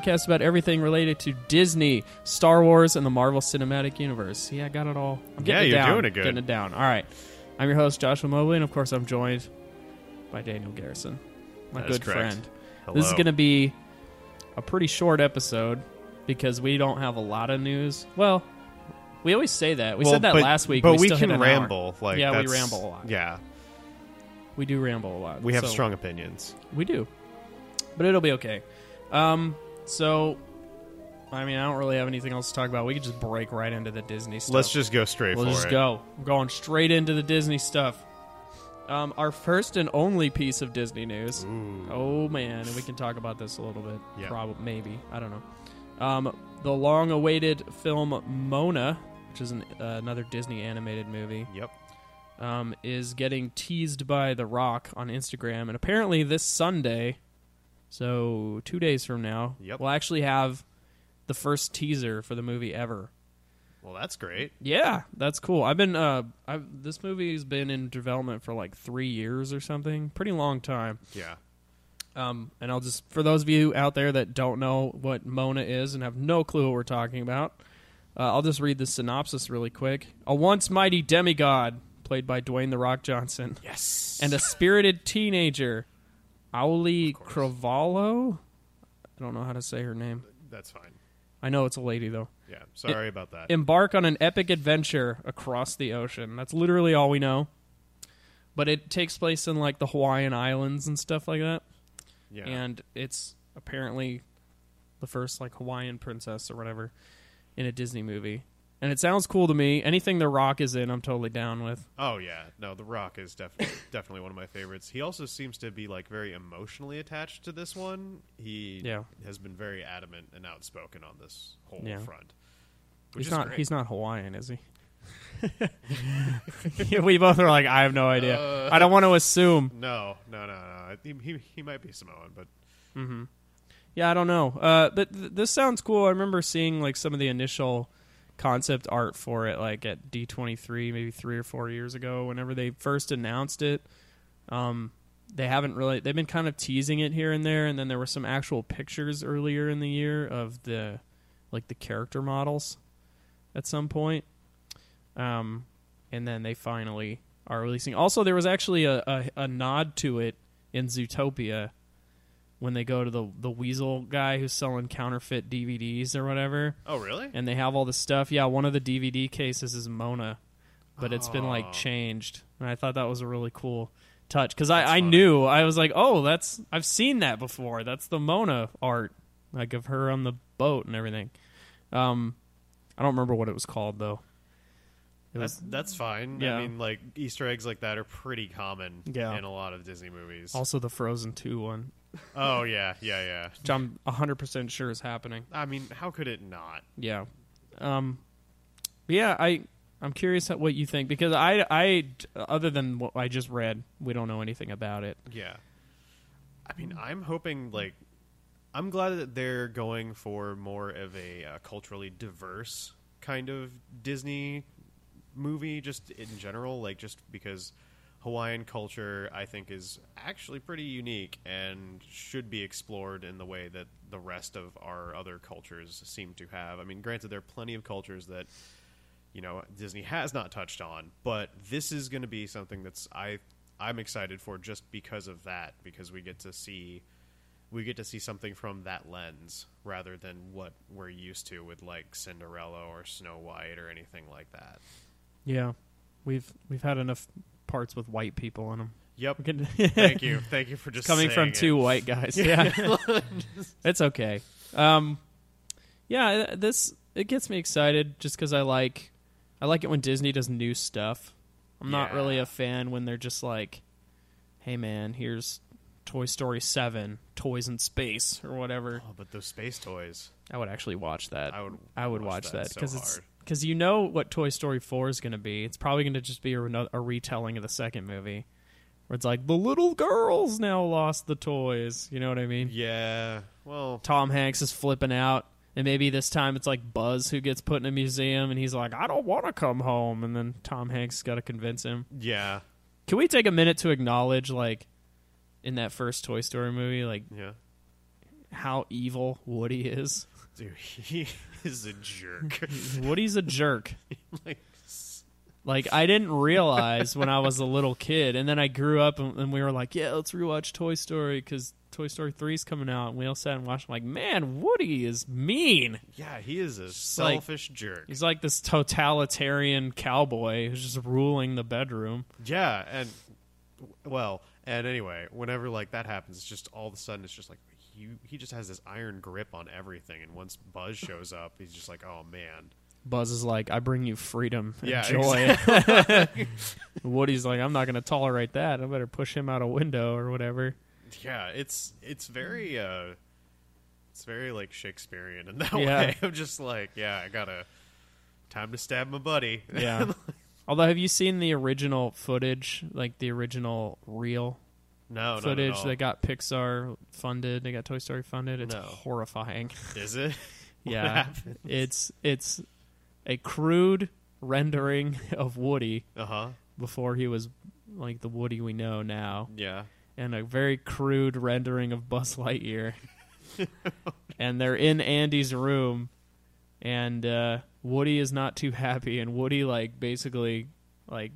podcast about everything related to Disney, Star Wars, and the Marvel Cinematic Universe. Yeah, I got it all. I'm Yeah, getting it you're down. doing it good. Getting it down. All right. I'm your host, Joshua Mobley, and of course, I'm joined by Daniel Garrison, my That good friend. Hello. This is going to be a pretty short episode because we don't have a lot of news. Well, we always say that. We Well, said that but- last week. but we, we, can hour. ramble. Like Yeah, we ramble a lot. Yeah, We do ramble a lot. we have so- strong opinions. We do, but it'll be okay. Um, so, I mean, I don't really have anything else to talk about. We could just break right into the Disney stuff. Let's just go straight we'll for just it. go. We're going straight into the Disney stuff. Um, our first and only piece of Disney news. Ooh. Oh man, and we can talk about this a little bit. Yeah. Probably, maybe. I don't know. Um, the long-awaited film Moana, which is an, uh, another Disney animated movie, Yep. um, is getting teased by The Rock on Instagram, and apparently this Sunday, so two days from now, Yep. we'll actually have the first teaser for the movie ever. Well, that's great. Yeah, that's cool. I've been uh, I've this movie's been in development for like three years or something, pretty long time. Yeah. Um, and I'll just for those of you out there that don't know what Moana is and have no clue what we're talking about, uh, I'll just read the synopsis really quick. A once mighty demigod, played by Dwayne the Rock Johnson, Yes. and a spirited teenager, Auli. Cravalho. I don't know how to say her name. that's fine. I know it's a lady though. Yeah. Sorry about that. Embark on an epic adventure across the ocean. That's literally all we know. But it takes place in like the Hawaiian Islands and stuff like that. yeah. And it's apparently the first like Hawaiian princess or whatever in a Disney movie. And it sounds cool to me. Anything The Rock is in, I'm totally down with. Oh yeah, no, The Rock is definitely definitely one of my favorites. He also seems to be like very emotionally attached to this one. He Yeah. has been very adamant and outspoken on this whole Yeah. front. He's not great. he's not Hawaiian, is he? We both are like, I have no idea. Uh. I don't want to assume. no, no, no, no. He, he, he might be Samoan, but Yeah, I don't know. Uh, but th- this sounds cool. I remember seeing like some of the initial concept art for it, like at D twenty three, maybe three or four years ago. Whenever they first announced it, um, they haven't really. They've been kind of teasing it here and there, and then there were some actual pictures earlier in the year of the like the character models at some point. Um, and then they finally are releasing. Also, there was actually a, a, a nod to it in Zootopia when they go to the the weasel guy who's selling counterfeit DVDs or whatever, oh really? and they have all the stuff. Yeah, one of the DVD cases is Moana, but it's been Oh. like changed, and I thought that was a really cool touch because I, I knew I was like, oh, that's I've seen that before. That's the Moana art, like of her on the boat and everything. Um, I don't remember what it was called though. It That's was that's fine. Yeah. I mean, like Easter eggs like that are pretty common Yeah. in a lot of Disney movies. also the Frozen Two one, oh yeah, yeah, yeah. which I'm hundred percent sure is happening. I mean, how could it not? Yeah. Um yeah, I I'm curious what you think because I I other than what I just read, we don't know anything about it. Yeah. I mean, I'm hoping like I'm glad that they're going for more of a uh, culturally diverse kind of Disney movie just in general like just because Hawaiian culture I think is actually pretty unique and should be explored in the way that the rest of our other cultures seem to have. I mean, granted there are plenty of cultures that you know Disney has not touched on, but this is going to be something that's I I'm excited for just because of that because we get to see we get to see something from that lens rather than what we're used to with like Cinderella or Snow White or anything like that. Yeah. We've we've had enough parts with white people in them. Yep. Thank you. Thank you for just coming from saying two white guys. Yeah. it's okay. Um yeah, this it gets me excited just cuz I like I like it when Disney does new stuff. I'm not really a fan when they're just like hey man, here's Toy Story 7, Toys in Space or whatever. Oh, but those space toys. I would actually watch that. I would I would watch watch, that because it's hard. Because you know what Toy Story Four is going to be. It's probably going to just be a, a retelling of the second movie, where it's like the little girls now lost the toys. You know what I mean? Yeah. Well, Tom Hanks is flipping out, and maybe this time it's like Buzz who gets put in a museum, and he's like, "I don't want to come home," and then Tom Hanks got to convince him. yeah. Can we take a minute to acknowledge, like, in that first Toy Story movie, like Yeah. how evil Woody is. Dude, he is a jerk. Woody's a jerk. like, Like I didn't realize when I was a little kid, and then I grew up, and, and we were like, "Yeah, let's rewatch Toy Story because Toy Story Three is coming out." And we all sat and watched. I'm like, man, Woody is mean. yeah, he is a like- selfish jerk. He's like this totalitarian cowboy who's just ruling the bedroom. Yeah, and well, and anyway, whenever like that happens, it's just all of a sudden it's just like he he just has this iron grip on everything, and once Buzz shows up, he's just like, oh man, Buzz is like, "I bring you freedom and Yeah, joy." Woody's like, "I'm not going to tolerate that. I better push him out a window or whatever." yeah, it's it's very uh, it's very like Shakespearean in that Yeah. way. I'm just like, yeah, I gotta time to stab my buddy. Yeah. Although, have you seen the original footage, like the original reel no, footage that got Pixar funded? They got Toy Story funded. It's No. horrifying. Is it? Yeah, it's it's a crude rendering of Woody Uh huh. before he was like the Woody we know now, Yeah. and a very crude rendering of Buzz Lightyear. and they're in Andy's room, and uh, Woody is not too happy, and Woody like basically like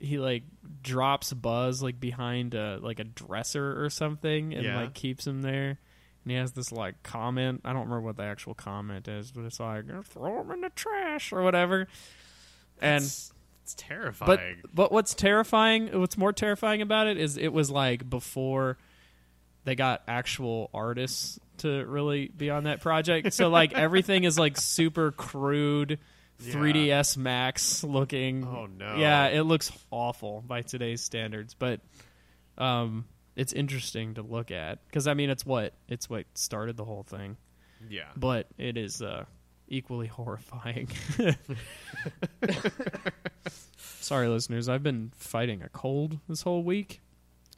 he like drops Buzz like behind a like a dresser or something, and Yeah. like keeps him there. And he has this like comment. I don't remember what the actual comment is, but it's like throw him in the trash or whatever. And it's, it's but terrifying. but what's terrifying, what's more terrifying about it is it was like before they got actual artists to really be on that project. So like everything is like super crude, Yeah. 3ds Max looking. Oh, no. Yeah, it looks awful by today's standards, but um it's interesting to look at because I mean it's what it's what started the whole thing, yeah. but it is uh equally horrifying. Sorry, listeners. I've been fighting a cold this whole week.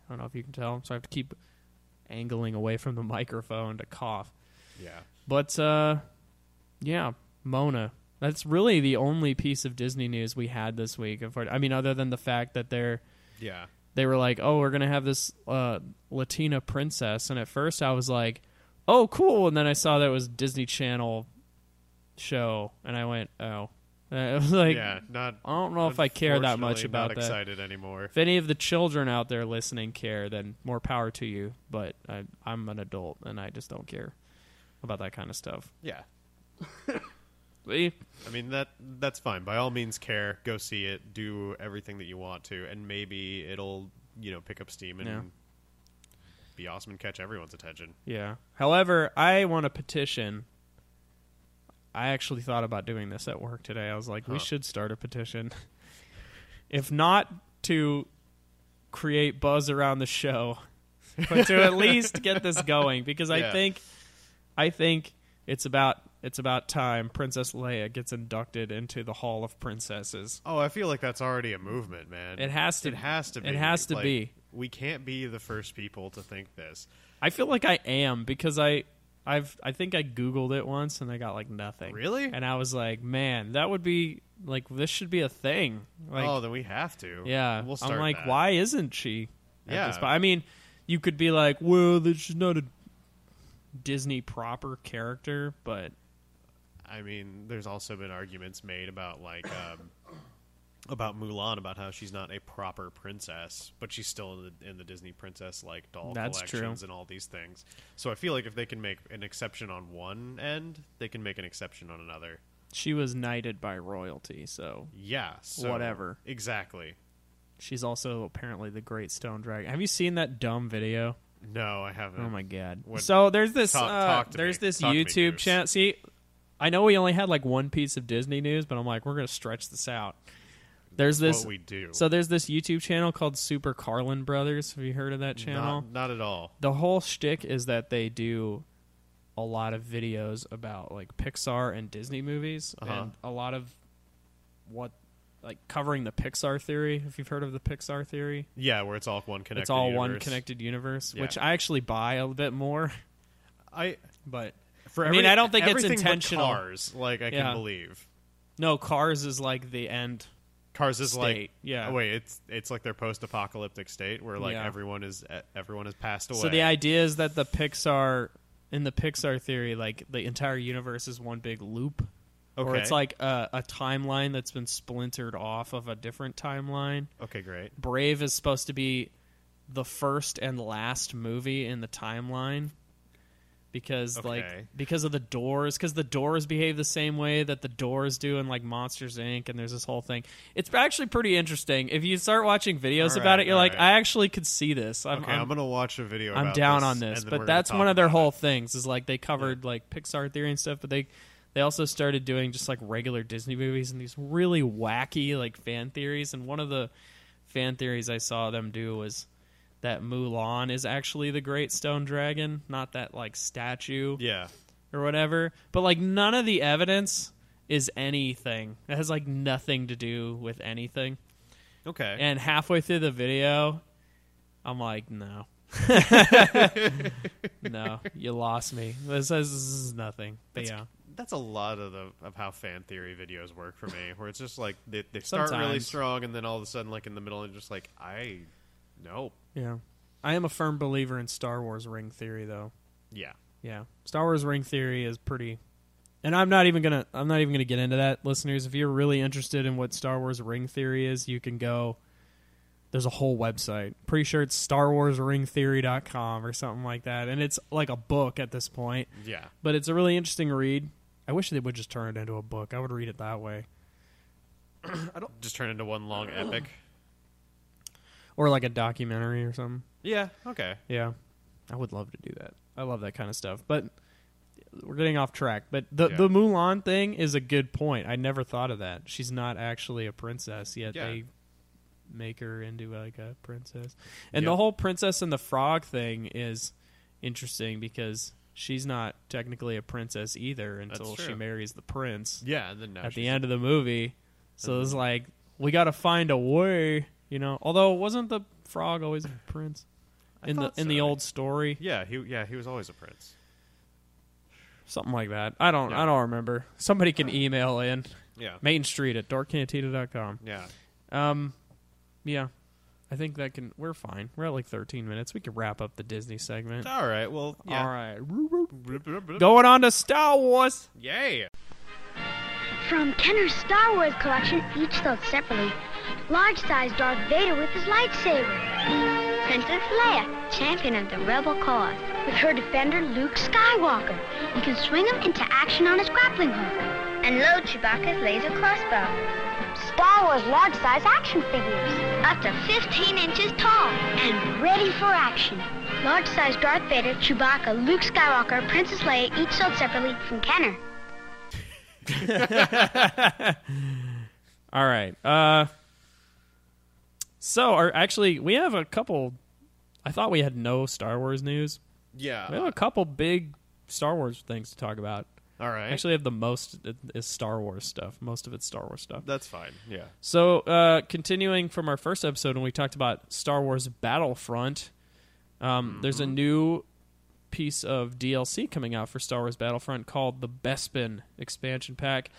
I don't know if you can tell, so I have to keep angling away from the microphone to cough. Yeah. But uh, yeah, Moana. That's really the only piece of Disney news we had this week. I I mean, other than the fact that they're Yeah. they were like, "Oh, we're gonna have this uh, Latina princess," and at first I was like, "Oh, cool," and then I saw that it was Disney Channel show, and I went, "Oh," And I was like, yeah. Not. I don't know if I care that much about not that. excited anymore. If any of the children out there listening care, then more power to you. But I, I'm an adult, and I just don't care about that kind of stuff. Yeah. See? I mean that that's fine. By all means, care. Go see it. Do everything that you want to, and maybe it'll you know pick up steam and Yeah. be awesome and catch everyone's attention. Yeah. However, I want a petition. I actually thought about doing this at work today. I was like, we Huh. should start a petition. if not to create buzz around the show, but to at least get this going because I Yeah. think I think it's about it's about time Princess Leia gets inducted into the Hall of Princesses. Oh, I feel like that's already a movement, man. It has to It has to be. It has to Like, be. We can't be the first people to think this. I feel like I am because I I've I think I googled it once and I got like nothing. Really? And I was like, man, that would be like this should be a thing. Like oh, then we have to. yeah. we'll start I'm like, that. why isn't she? at Yeah. this point? I mean, you could be like, well, she's not a Disney proper character, but I mean, there's also been arguments made about like um, about Mulan about how she's not a proper princess, but she's still in the, in the Disney princess like doll That's true. collections and all these things. So I feel like if they can make an exception on one end, they can make an exception on another. she was knighted by royalty, so Yeah, so- Whatever. Exactly. she's also apparently the Great Stone Dragon. Have you seen that dumb video? No, I haven't. Oh my god! What- so there's this Talk- uh, talk there's me. this Talk YouTube channel. See, I know we only had like one piece of Disney news, but I'm like, we're gonna stretch this out. There's That's this. what we do. So there's this YouTube channel called Super Carlin Brothers. Have you heard of that channel? Not, not at all. the whole shtick is that they do a lot of videos about like Pixar and Disney movies, Uh-huh. and a lot of what like covering the Pixar theory. If you've heard of the Pixar theory, Yeah, where it's all one connected. it's all one connected universe, Yeah. which I actually buy a bit more. I But for I mean, I don't think it's intentional. Cars, like I Yeah. can believe. no, Cars is like the end. Cars is State, like yeah. Oh, wait, it's it's like their post-apocalyptic state where like Yeah. everyone is everyone has passed away. So the idea is that the Pixar in the Pixar theory, like the entire universe is one big loop, or it's like a, a timeline that's been splintered off of a different timeline. Okay, great. Brave is supposed to be the first and last movie in the timeline because like because of the doors because the doors behave the same way that the doors do in like monsters inc and there's this whole thing it's actually pretty interesting if you start watching videos All about it you're like right. i actually could see this i'm, Okay, I'm, gonna watch a video. I'm down this, on this, but that's one of their whole it. things. Is like they covered like Pixar theory and stuff, but they they also started doing just like regular Disney movies and these really wacky like fan theories. And one of the fan theories I saw them do was that Mulan is actually the Great Stone Dragon, not that like statue Yeah. or whatever. But like none of the evidence is anything. It has like nothing to do with anything. Okay. And halfway through the video, I'm like, no. no, you lost me. This is, this is nothing. But That's- yeah. that's a lot of the of how fan theory videos work for me, where it's just like they, they start really strong, and then all of a sudden, like in the middle, it's just like I, nope. Yeah. I am a firm believer in Star Wars ring theory though. Yeah. Yeah. Star Wars ring theory is pretty and I'm not even gonna I'm not even gonna get into that, listeners. If you're really interested in what Star Wars ring theory is, you can go there's a whole website. Pretty sure it's starwarsringtheory.com or something like that. And it's like a book at this point. Yeah. But it's a really interesting read. I wish they would just turn it into a book. I would read it that way. I don't just turn into one long epic. Or like a documentary or something. Yeah. Okay. Yeah. I would love to do that. I love that kind of stuff. But we're getting off track. But the Yeah. the Mulan thing is a good point. I never thought of that. She's not actually a princess yet. Yeah. They make her into like a princess. And Yep. the whole princess and the frog thing is interesting because she's not technically a princess either until she marries the prince Yeah. At the end of the movie. So it's like we got to find a way, you know. Although wasn't the frog always a prince I in the thought in the so. old story? Yeah. He. Yeah. He was always a prince. Something like that. I don't. Yeah. I don't remember. Somebody can email in Yeah. Main Street at dorkcantina.com. Yeah. Um, yeah, I think that can. We're fine. We're at like 13 minutes. We can wrap up the Disney segment. All right. Well. Yeah. All right, Go. going on to Star Wars. Yay. From Kenner's Star Wars collection, each sold separately. Large size Darth Vader with his lightsaber. Princess Leia, champion of the rebel cause. With her defender, Luke Skywalker. You can swing him into action on his grappling hook. And load Chewbacca's laser crossbow. Star Wars large size action figures. Up to 15 inches tall and ready for action. Large size Darth Vader, Chewbacca, Luke Skywalker, Princess Leia, each sold separately from Kenner. All right. Uh, so, our, actually, we have a couple. I thought we had no Star Wars news. Yeah. We have a couple big Star Wars things to talk about. All right. Actually, I have the most is Star Wars stuff. Most of it's Star Wars stuff. that's fine. Yeah. So, uh, continuing from our first episode when we talked about Star Wars Battlefront, um, there's Mm-hmm. a new piece of DLC coming out for Star Wars Battlefront called the Bespin expansion pack.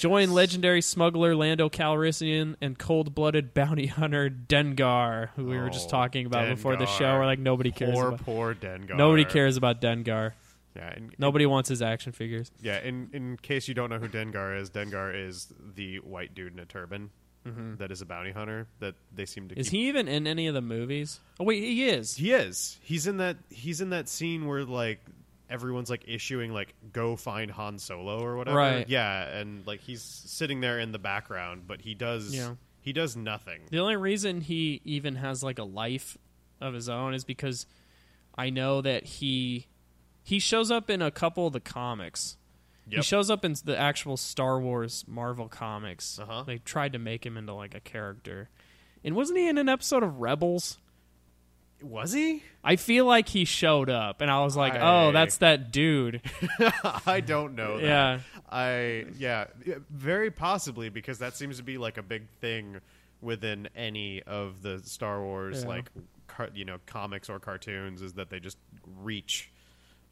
Join legendary smuggler Lando Calrissian and cold-blooded bounty hunter Dengar, who we were just Oh, talking about before the show. Dengar. We're like nobody cares. Poor, about, poor Dengar. nobody cares about Dengar. Yeah. In, Nobody wants his action figures. Yeah. In in case you don't know who Dengar is, Dengar is the white dude in a turban that is a bounty hunter. That they seem to. Mm-hmm. Is keep- he even in any of the movies? Oh wait, he is. He is. He's in that. He's in that scene where like everyone's like issuing like go find Han Solo or whatever. Right. Yeah, and like he's sitting there in the background, but he does. Yeah. He does nothing. The only reason he even has like a life of his own is because I know that he he shows up in a couple of the comics. He shows up in the actual Star Wars Marvel comics. Uh-huh. They tried to make him into like a character. And wasn't he in an episode of Rebels? Was he? I feel like he showed up and I was like, oh, I- "Oh, that's that dude." I don't know. That. Yeah. I yeah, very possibly because that seems to be like a big thing within any of the Star Wars Yeah. like car- you know comics or cartoons is that they just reach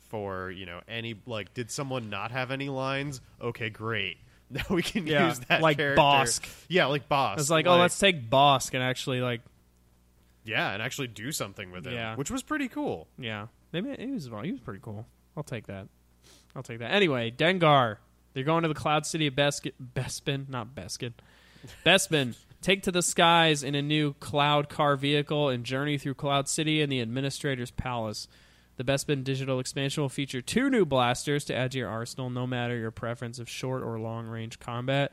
for you know any like did someone not have any lines? Okay, great. Now we can Yeah, use that like character. Bossk. Yeah, like Bossk. It's like, "Oh, let's take Bossk and actually like yeah, and actually do something with it, Yeah. which was pretty cool. yeah. Maybe he was he was pretty cool. I'll take that. I'll take that. Anyway, Dengar. They're going to the Cloud City of Beskid, Bespin, not Beskid. Bespin. Take to the skies in a new cloud car vehicle and journey through Cloud City and the Administrator's Palace. The Bespin digital expansion will feature two new blasters to add to your arsenal, no matter your preference of short or long range combat.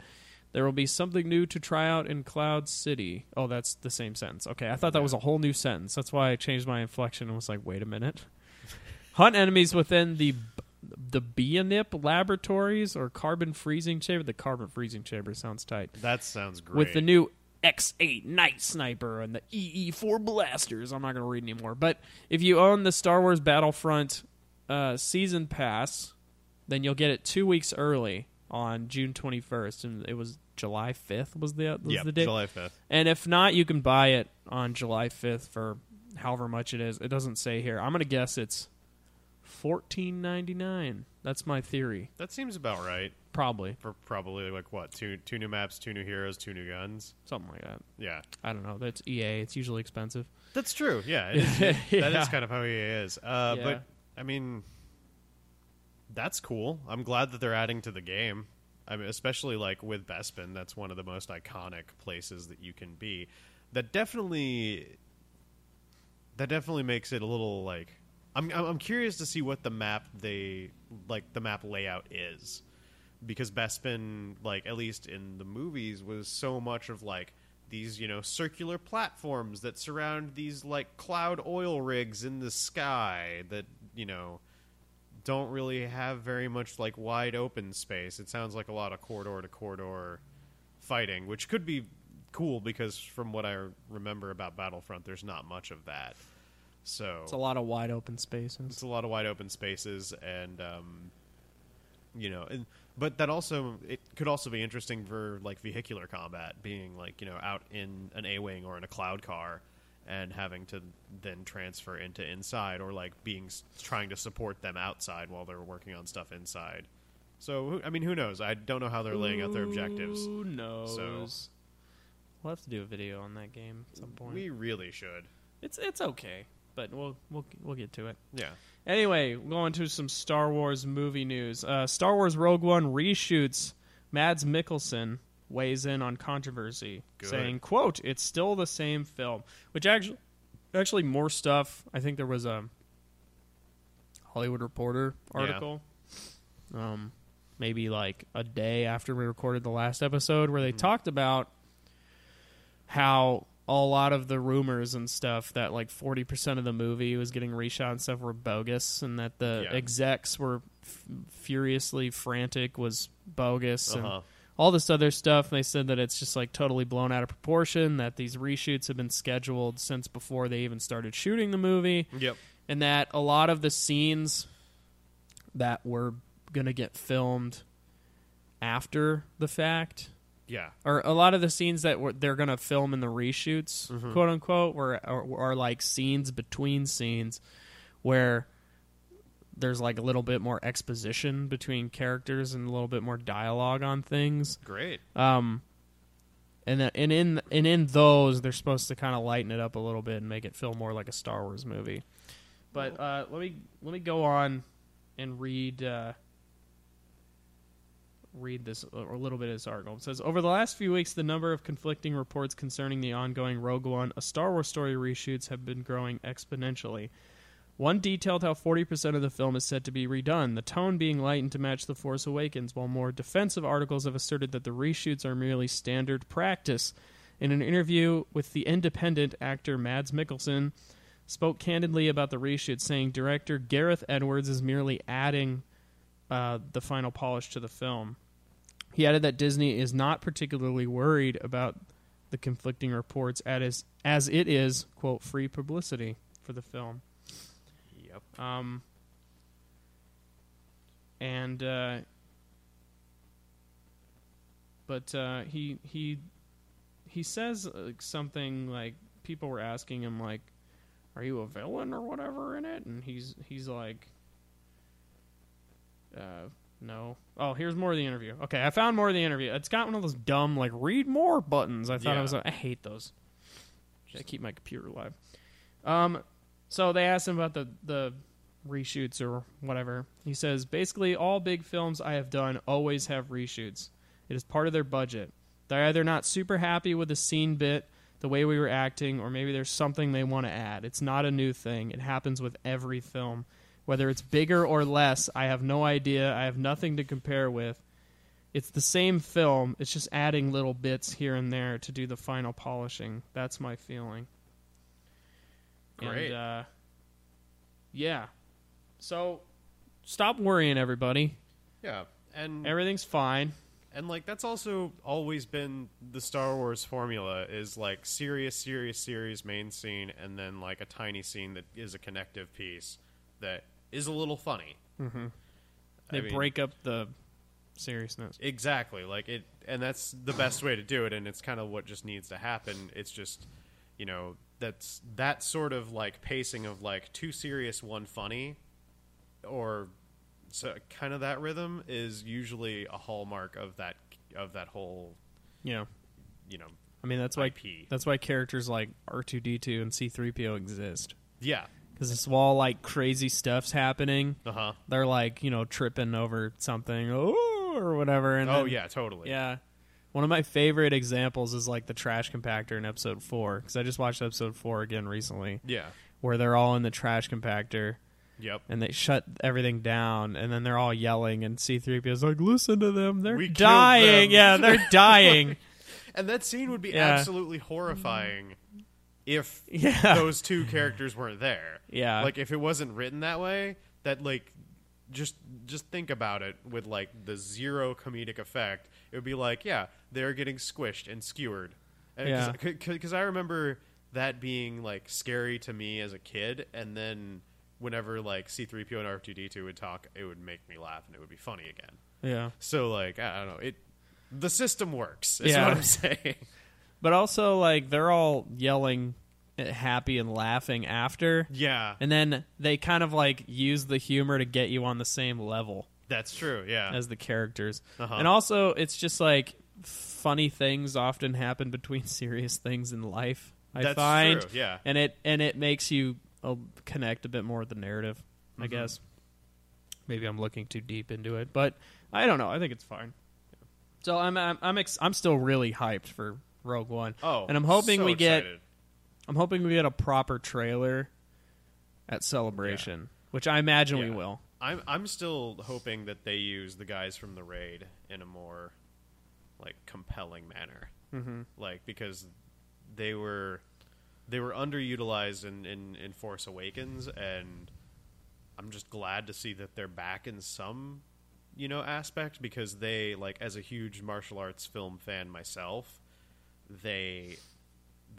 There will be something new to try out in Cloud City. Oh, that's the same sentence. Okay, I thought that was a whole new sentence. That's why I changed my inflection and was like, wait a minute. Hunt enemies within the the Bionip laboratories or carbon freezing chamber. The carbon freezing chamber sounds tight. That sounds great. With the new X8 Night Sniper and the EE4 blasters. I'm not going to read anymore. But if you own the Star Wars Battlefront uh, season pass, then you'll get it two weeks early on June 21st, and it was July 5th was the was Yep, the date. July 5th. And if not, you can buy it on July 5th for however much it is. It doesn't say here. I'm going to guess it's 14.99. That's my theory. That seems about right. Probably For probably like what two two new maps, two new heroes, two new guns. something like that. Yeah, I don't know. That's EA. It's usually expensive. that's true. Yeah, it is, that Yeah. is kind of how EA is. Uh, Yeah. But I mean, that's cool. I'm glad that they're adding to the game. I mean, especially like with Bespin, that's one of the most iconic places that you can be. That definitely, that definitely makes it a little like. I'm I'm curious to see what the map they like the map layout is, because Bespin, like at least in the movies, was so much of like these you know circular platforms that surround these like cloud oil rigs in the sky that you know don't really have very much like wide open space. It sounds like a lot of corridor to corridor fighting, which could be cool because from what I remember about Battlefront, there's not much of that. So It's a lot of wide open spaces. it's a lot of wide open spaces and um, you know and but that also it could also be interesting for like vehicular combat being like you know out in an a-wing or in a cloud car and having to then transfer into inside or like being trying to support them outside while they're working on stuff inside so i mean who knows i don't know how they're laying out their objectives Who knows? So, We'll have to do a video on that game at some point. we really should it's it's okay, but we'll we'll we'll get to it. yeah Anyway, going to some Star Wars movie news. Uh, Star Wars Rogue One reshoots. Mads Mikkelsen weighs in on controversy, Good. saying, "quote It's still the same film." Which actually, actually, more stuff. I think there was a Hollywood Reporter Yeah. article, um, maybe like a day after we recorded the last episode, where they Mm-hmm. talked about how a lot of the rumors and stuff that like 40% of the movie was getting reshot and stuff were bogus and that the Yeah. execs were f- furiously frantic was bogus uh-huh and all this other stuff they said that it's just like totally blown out of proportion that these reshoots have been scheduled since before they even started shooting the movie. Yep. And that a lot of the scenes that were going to get filmed after the fact yeah. or a lot of the scenes that were, they're going to film in the reshoots, Mm-hmm. quote unquote, were are, are like scenes between scenes where there's like a little bit more exposition between characters and a little bit more dialogue on things. great Um, and that, and in and in those, they're supposed to kind of lighten it up a little bit and make it feel more like a Star Wars movie. But uh, let me let me go on and read uh, read this or a little bit of this article. It says over the last few weeks, the number of conflicting reports concerning the ongoing Rogue One, a Star Wars story reshoots have been growing exponentially. One detailed how 40% of the film is said to be redone, the tone being lightened to match The Force Awakens, while more defensive articles have asserted that the reshoots are merely standard practice. In an interview with The Independent, actor Mads Mikkelsen spoke candidly about the reshoots, saying director Gareth Edwards is merely adding uh, the final polish to the film. He added that Disney is not particularly worried about the conflicting reports as, as it is, quote, free publicity for the film. Yep Um, and uh, but uh, he he he says uh, something like people were asking him like, "Are you a villain or whatever in it?" And he's he's like, uh, "No." Oh, here's more of the interview. Okay, I found more of the interview. It's got one of those dumb like "read more" buttons. I thought I Yeah. was. I hate those. Should I keep my computer alive? Um, so they asked him about the the reshoots or whatever. He says basically all big films I have done always have reshoots. It is part of their budget. They're either not super happy with the scene bit, the way we were acting, or maybe there's something they want to add. It's not a new thing. It happens with every film. Whether it's bigger or less, I have no idea. I have nothing to compare with. It's the same film, it's just adding little bits here and there to do the final polishing. That's my feeling. Great. And, uh, yeah. So stop worrying, everybody. Yeah, and Everything's fine. and like that's also always been the Star Wars formula is like serious, serious, serious main scene, and then like a tiny scene that is a connective piece that is a little funny. Mm-hmm. They mean- break up the seriousness. Exactly, like it, and that's the best way to do it, and it's kind of what just needs to happen. It's just, you know, that's that sort of like pacing of like two serious, one funny, or so kind of that rhythm is usually a hallmark of that of that whole, Yeah. you know, I mean that's why IP. that's why characters like R two D two and C three PO exist yeah, because it's all like crazy stuff's happening. uh huh, They're like you know tripping over something oh, or whatever. And oh then- yeah, totally, yeah. One of my favorite examples is like the trash compactor in episode four because I just watched episode four again recently yeah, where they're all in the trash compactor yep. and they shut everything down and then they're all yelling and C3PO is like listen to them they're We dying them." yeah they're dying And that scene would be Yeah. absolutely horrifying if Yeah. those two characters weren't there. Yeah. Like if it wasn't written that way, that like just just think about it with like the zero comedic effect. It would be like, yeah, they're getting squished and skewered. Yeah. Because I remember that being like scary to me as a kid, and then whenever like C3PO and R2D2 would talk, it would make me laugh and it would be funny again. yeah So like I don't know, it the system works. Is Yeah. what I'm saying. but also like they're all yelling happy and laughing after yeah, and then they kind of like use the humor to get you on the same level that's true. Yeah, as the characters Uh-huh. and also it's just like funny things often happen between serious things in life i That's find true, yeah. and it and it makes you uh, connect a bit more with the narrative i Mm-hmm. guess maybe i'm looking too deep into it but i don't know i think it's fine so i'm i'm I'm, ex- I'm still really hyped for rogue one Oh, and i'm hoping so we get excited. I'm hoping we get a proper trailer at celebration which i imagine we Yeah. will I'm I'm still hoping that they use the guys from the raid in a more like compelling manner. Mm-hmm. Like because they were they were underutilized in, in in Force Awakens, and I'm just glad to see that they're back in some you know aspect because they like as a huge martial arts film fan myself, they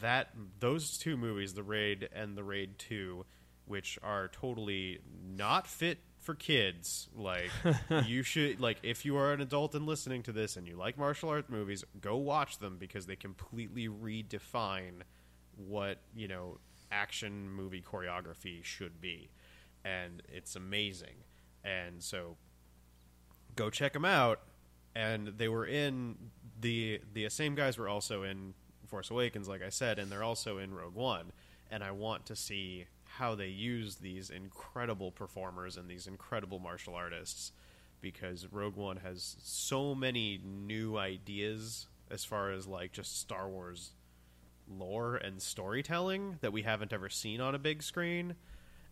that those two movies, The Raid and The Raid Two, which are totally not fit for kids. Like you should like if you are an adult and listening to this and you like martial arts movies, go watch them because they completely redefine what, you know, action movie choreography should be. And it's amazing. And so go check them out. And they were in the the same guys were also in Force Awakens, like I said, and they're also in Rogue One. And I want to see how they use these incredible performers and these incredible martial artists because Rogue One has so many new ideas as far as like just Star Wars lore and storytelling that we haven't ever seen on a big screen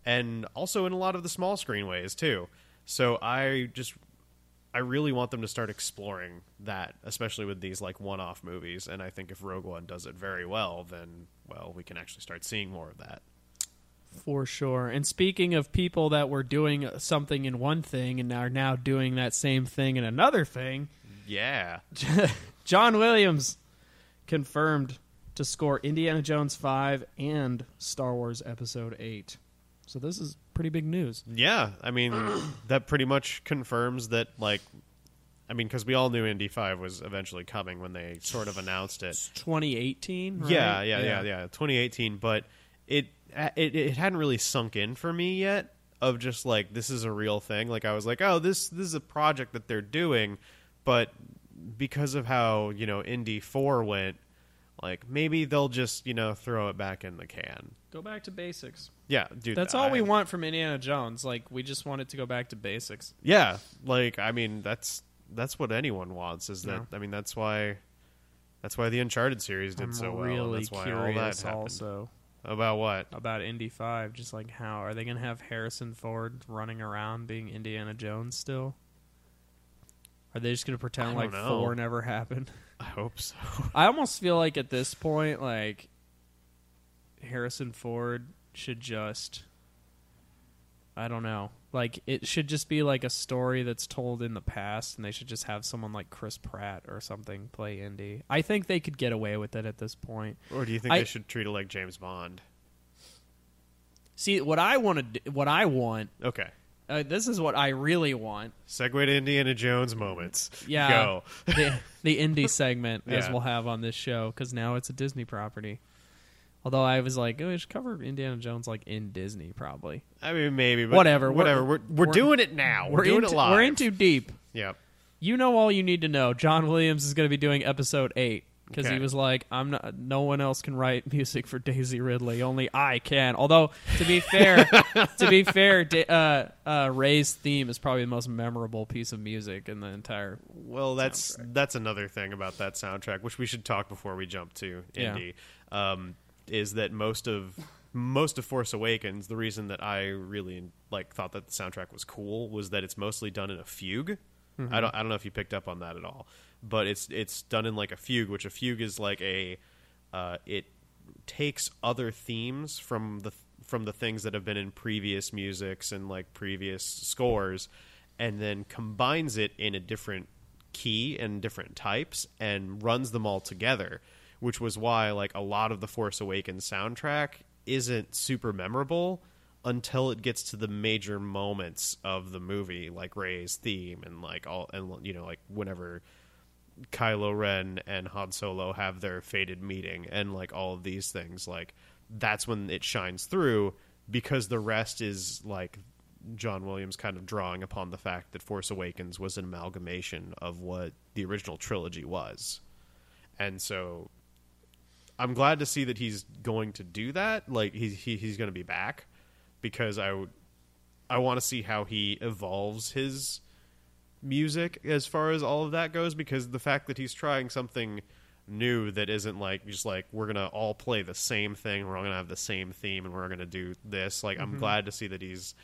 and also in a lot of the small screen ways too. So I just I really want them to start exploring that, especially with these like one-off movies. And I think if Rogue One does it very well, then well, we can actually start seeing more of that. For sure. And speaking of people that were doing something in one thing and are now doing that same thing in another thing, Yeah, John Williams confirmed to score Indiana Jones 5 and Star Wars Episode 8. So this is pretty big news. yeah. I mean, that pretty much confirms that. Like, I mean, because we all knew Indy Five was eventually coming when they sort of announced it. 2018, right? Yeah, yeah, yeah, yeah, 2018, but it, it it hadn't really sunk in for me yet. Of just like this is a real thing. Like I was like, oh, this this is a project that they're doing, but because of how you know Indy Four went, Like maybe they'll just you know throw it back in the can. Go back to basics. Yeah, dude. That's all we want from Indiana Jones. Like we just want it to go back to basics. Yeah, like I mean that's that's what anyone wants. Is that Yeah. I mean that's why that's why the Uncharted series did I'm so well. and that's why all curious that happened. also About what? about Indy Five. Just like how are they going to have Harrison Ford running around being Indiana Jones still? Are they just going to pretend like know. four never happened? I hope so. I almost feel like at this point, like Harrison Ford should just I don't know. Like it should just be like a story that's told in the past and they should just have someone like Chris Pratt or something play Indy. I think they could get away with it at this point. or do you think I- they should treat it like James Bond? See, what I want to what I want Okay. Uh, this is what I really want. Segue to Indiana Jones moments. Yeah. Go. the, the Indy segment as we'll have on this show because now it's a Disney property. Although I was like, oh, we should cover Indiana Jones like in Disney probably. I mean, maybe. But Whatever, Whatever. We're, we're, we're- doing it now. We're, doing into, it live. We're in too deep. Yep. You know all you need to know. John Williams is going to be doing episode eight because he was like, "I'm not. No one else can write music for Daisy Ridley. Only I can." Although, to be fair, to be fair, Da- uh, uh, Rey's theme is probably the most memorable piece of music in the entire. Well, that's that's another thing about that soundtrack, which we should talk before we jump to Yeah. Um, is that most of most of Force Awakens? The reason that I really like thought that the soundtrack was cool was that it's mostly done in a fugue. Mm-hmm. I don't I don't know if you picked up on that at all, but it's it's done in like a fugue, which a fugue is like a uh, it takes other themes from the from the things that have been in previous musics and like previous scores and then combines it in a different key and different types and runs them all together which was why like a lot of the force awakens soundtrack isn't super memorable until it gets to the major moments of the movie like rey's theme and like all and you know like whenever Kylo Ren and Han Solo have their fated meeting and like all of these things like that's when it shines through because the rest is like John Williams kind of drawing upon the fact that Force Awakens was an amalgamation of what the original trilogy was. And so I'm glad to see that he's going to do that like he's he, he's going to be back because I I want to see how he evolves his music as far as all of that goes because the fact that he's trying something new that isn't like just like we're gonna all play the same thing we're all gonna have the same theme and we're gonna do this like i'm glad to see that he's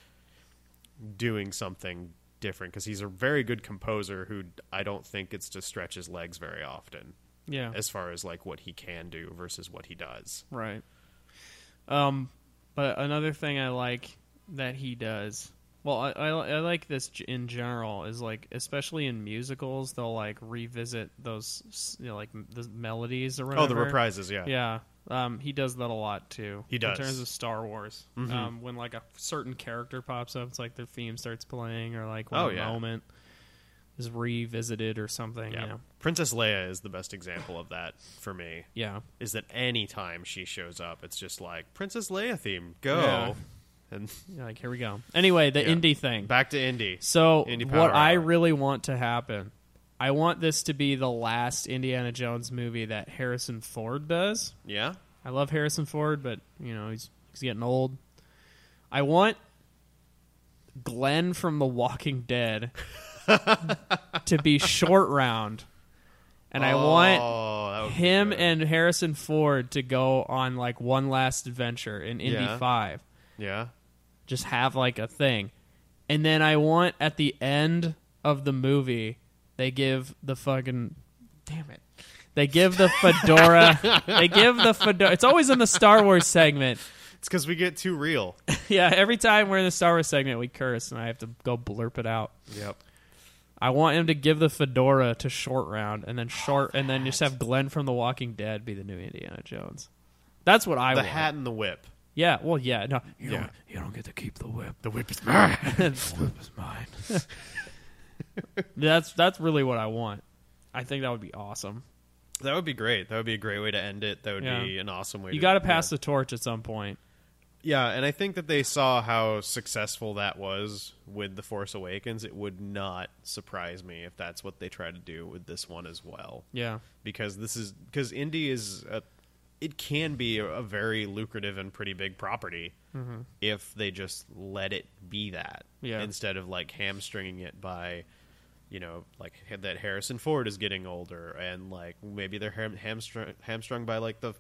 doing something different because he's a very good composer who i don't think gets to stretch his legs very often Yeah, as far as like what he can do versus what he does right. Um, but another thing I like that he does. Well, I, I, I like this in general is like especially in musicals they'll like revisit those you know like the melodies or whatever. oh the reprises yeah Yeah, um, he does that a lot too. He does. in terms of Star Wars. Mhm. Um, when like a certain character pops up, it's like their theme starts playing, or like when Oh, a yeah. moment is revisited or something. yeah princess leia is the best example of that for me yeah, is that any time she shows up it's just like princess leia theme go Yeah. And Yeah, like here we go. Anyway, the Yeah. Indy thing. back to indy So Indy what I Hour. really want to happen, I want this to be the last Indiana Jones movie that Harrison Ford does. yeah I love Harrison Ford, but you know he's he's getting old. I want Glenn from The Walking Dead to be short round, and I oh, want Oh, that would be him good. and Harrison Ford to go on like one last adventure in Indy Yeah. Five. yeah Just have like a thing, and then I want at the end of the movie they give the fucking damn it. They give the fedora. they give the fedora. It's always in the Star Wars segment. it's because we get too real Yeah, every time we're in the Star Wars segment, we curse, and I have to go blurp it out. yep I want him to give the fedora to Short Round, and then short, and then just have Glenn from The Walking Dead be the new Indiana Jones. That's what I the want. The hat and the whip Yeah, well, yeah, no, you Yeah. don't, you don't get to keep the whip. the whip is mine the whip is mine. that's that's really what I want. I think that would be awesome. that would be great that would be a great way to end it that would Yeah. be an awesome way You to got to pass the torch at some point. Yeah, and I think that they saw how successful that was with The Force Awakens. It would not surprise me if that's what they try to do with this one as well. Yeah. Because this is because Indy is a, it can be a, a very lucrative and pretty big property if they just let it be that Yeah. instead of like hamstringing it by you know like that Harrison Ford is getting older and like maybe they're ham- hamstrung hamstrung by like the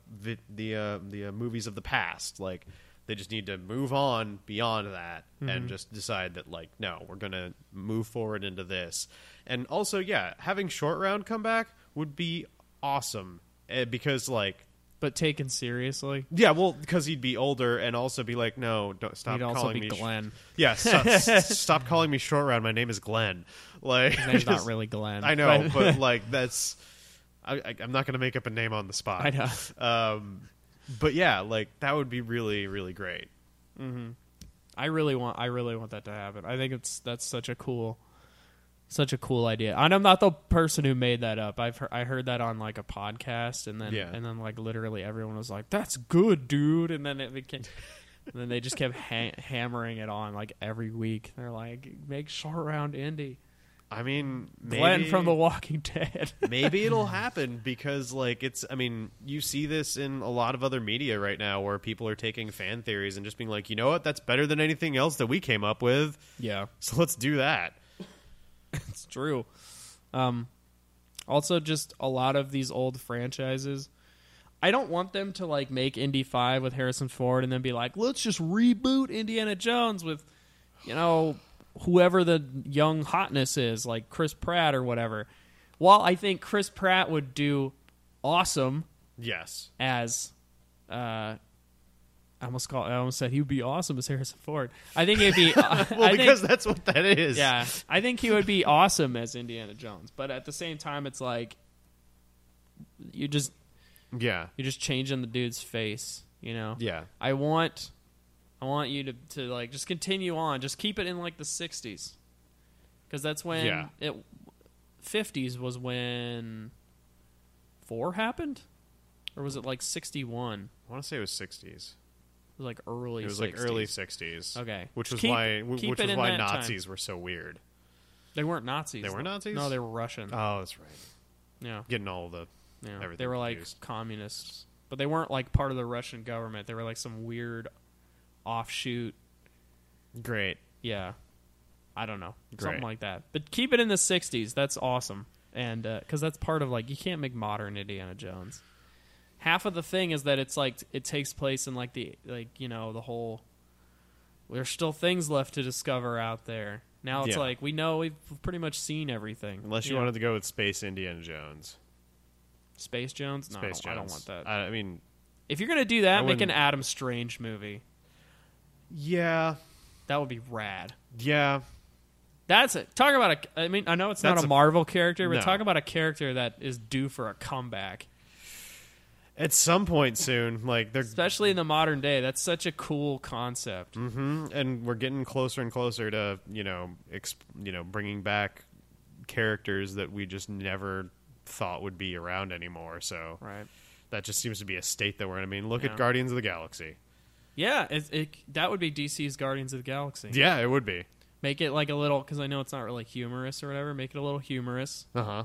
the uh, the uh, movies of the past. Like they just need to move on beyond that and just decide that like no we're gonna move forward into this. And also yeah having short round come back would be awesome eh, because like But taken seriously, yeah well because he'd be older and also be like no don't stop he'd also calling be me sh- Glenn. yeah stop, s- stop calling me short round my name is Glenn like His name's not just- really Glenn. I know but like that's I, I, I'm not gonna make up a name on the spot I know. um but yeah like that would be really really great I really want I really want that to happen. I think it's that's such a cool such a cool idea. And I'm not the person who made that up. I've heard, I heard that on like a podcast and then Yeah. and then like literally everyone was like that's good, dude, and then it became and then they just kept ha- hammering it on like every week. They're like make short round Indy. I mean maybe, Glenn from The Walking Dead. maybe it'll happen because like it's i mean you see this in a lot of other media right now where people are taking fan theories and just being like you know what that's better than anything else that we came up with yeah. so let's do that It's true. Um, also, just a lot of these old franchises. I don't want them to like make Indy Five with Harrison Ford and then be like, let's just reboot Indiana Jones with, you know, whoever the young hotness is, like Chris Pratt or whatever. While I think Chris Pratt would do awesome yes as, uh, I almost call I almost said he would be awesome as Harrison Ford. I think he'd be uh, well I think- because that's what that is yeah, I think he would be awesome as Indiana Jones, but at the same time, it's like you just yeah you're just changing the dude's face. You know, yeah I want, I want you to to like just continue on, just keep it in like the '60s, because that's when Yeah. it. '50s was when four happened, or was it like '61? i want to say it was 60s It was like early. it was 60s. like early 60s Okay. which was Keep- why which was why that time. nazis were so weird They weren't Nazis. They were. Nazis? No, they were Russian. oh that's right yeah. getting all the Yeah, everything they were like confused. communists, but they weren't like part of the Russian government. They were like some weird offshoot. great Yeah, I don't know, Great. something like that. But keep it in the '60s. That's awesome, and uh, because that's part of like you can't make modern Indiana Jones. Half of the thing is that it's like it takes place in like the like you know the whole. There's still things left to discover out there. Now it's Yeah. like we know we've pretty much seen everything. unless you wanted to go with space indiana jones Space Jones. No, I space don't- I don't want that. I, I mean If you're gonna do that, I make an Adam Strange movie. yeah That would be rad. yeah That's it. Talk about a. I mean, I know it's not a a- Marvel character, but No. talk about a character that is due for a comeback, At some point soon, like they're especially in the modern day. That's such a cool concept. hmm and we're getting closer and closer to you know, exp- you know, bringing back characters that we just never thought would be around anymore. So Right. that just seems to be a state that we're in. I mean, look Yeah. at Guardians of the Galaxy. Yeah, it, it, that would be DC's Guardians of the Galaxy. Yeah, it would be. Make it like a little, because I know it's not really humorous or whatever. Make it a little humorous. Uh huh.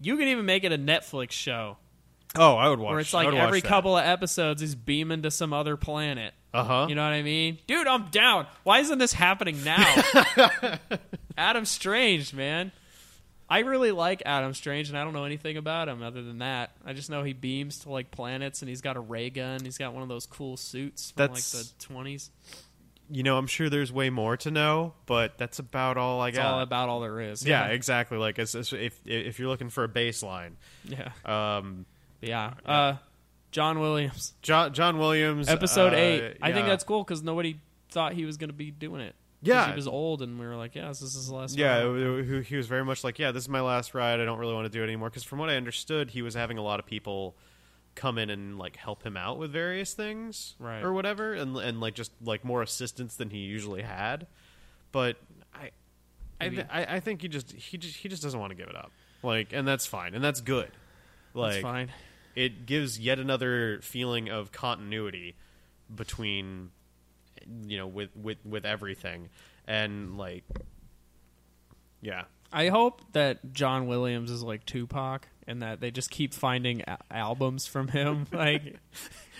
You can even make it a Netflix show Oh, I would watch. where it's like I would watch every couple of episodes he's beaming to some other planet. Uh huh. You know what I mean? Dude, I'm down. Why isn't this happening now? Adam Strange, man. I really like Adam Strange, and I don't know anything about him other than that. I just know he beams to like planets, and he's got a ray gun. He's got one of those cool suits from That's- like the twenties. you know, I'm sure there's way more to know, but that's about all I It's got. all about all there is. yeah, exactly. Like, as, as- if if you're looking for a baseline, yeah, um, yeah. Uh, John Williams, John John Williams, episode uh, eight. I think that's cool because nobody thought he was going to be doing it. Yeah. he was old, and we were like, "Yeah, this is his last." Yeah, ride." he was very much like, yeah, this is my last ride. I don't really want to do it anymore. Because from what I understood, he was having a lot of people come in and like help him out with various things, Right. or whatever, and and like just like more assistance than he usually had. But I, I, th- I, I think he just he just he just doesn't want to give it up. Like, and that's fine, and that's good. Like, That's fine. It gives yet another feeling of continuity between you know with with with everything and like yeah I hope that John Williams is like Tupac and that they just keep finding a- albums from him. Like,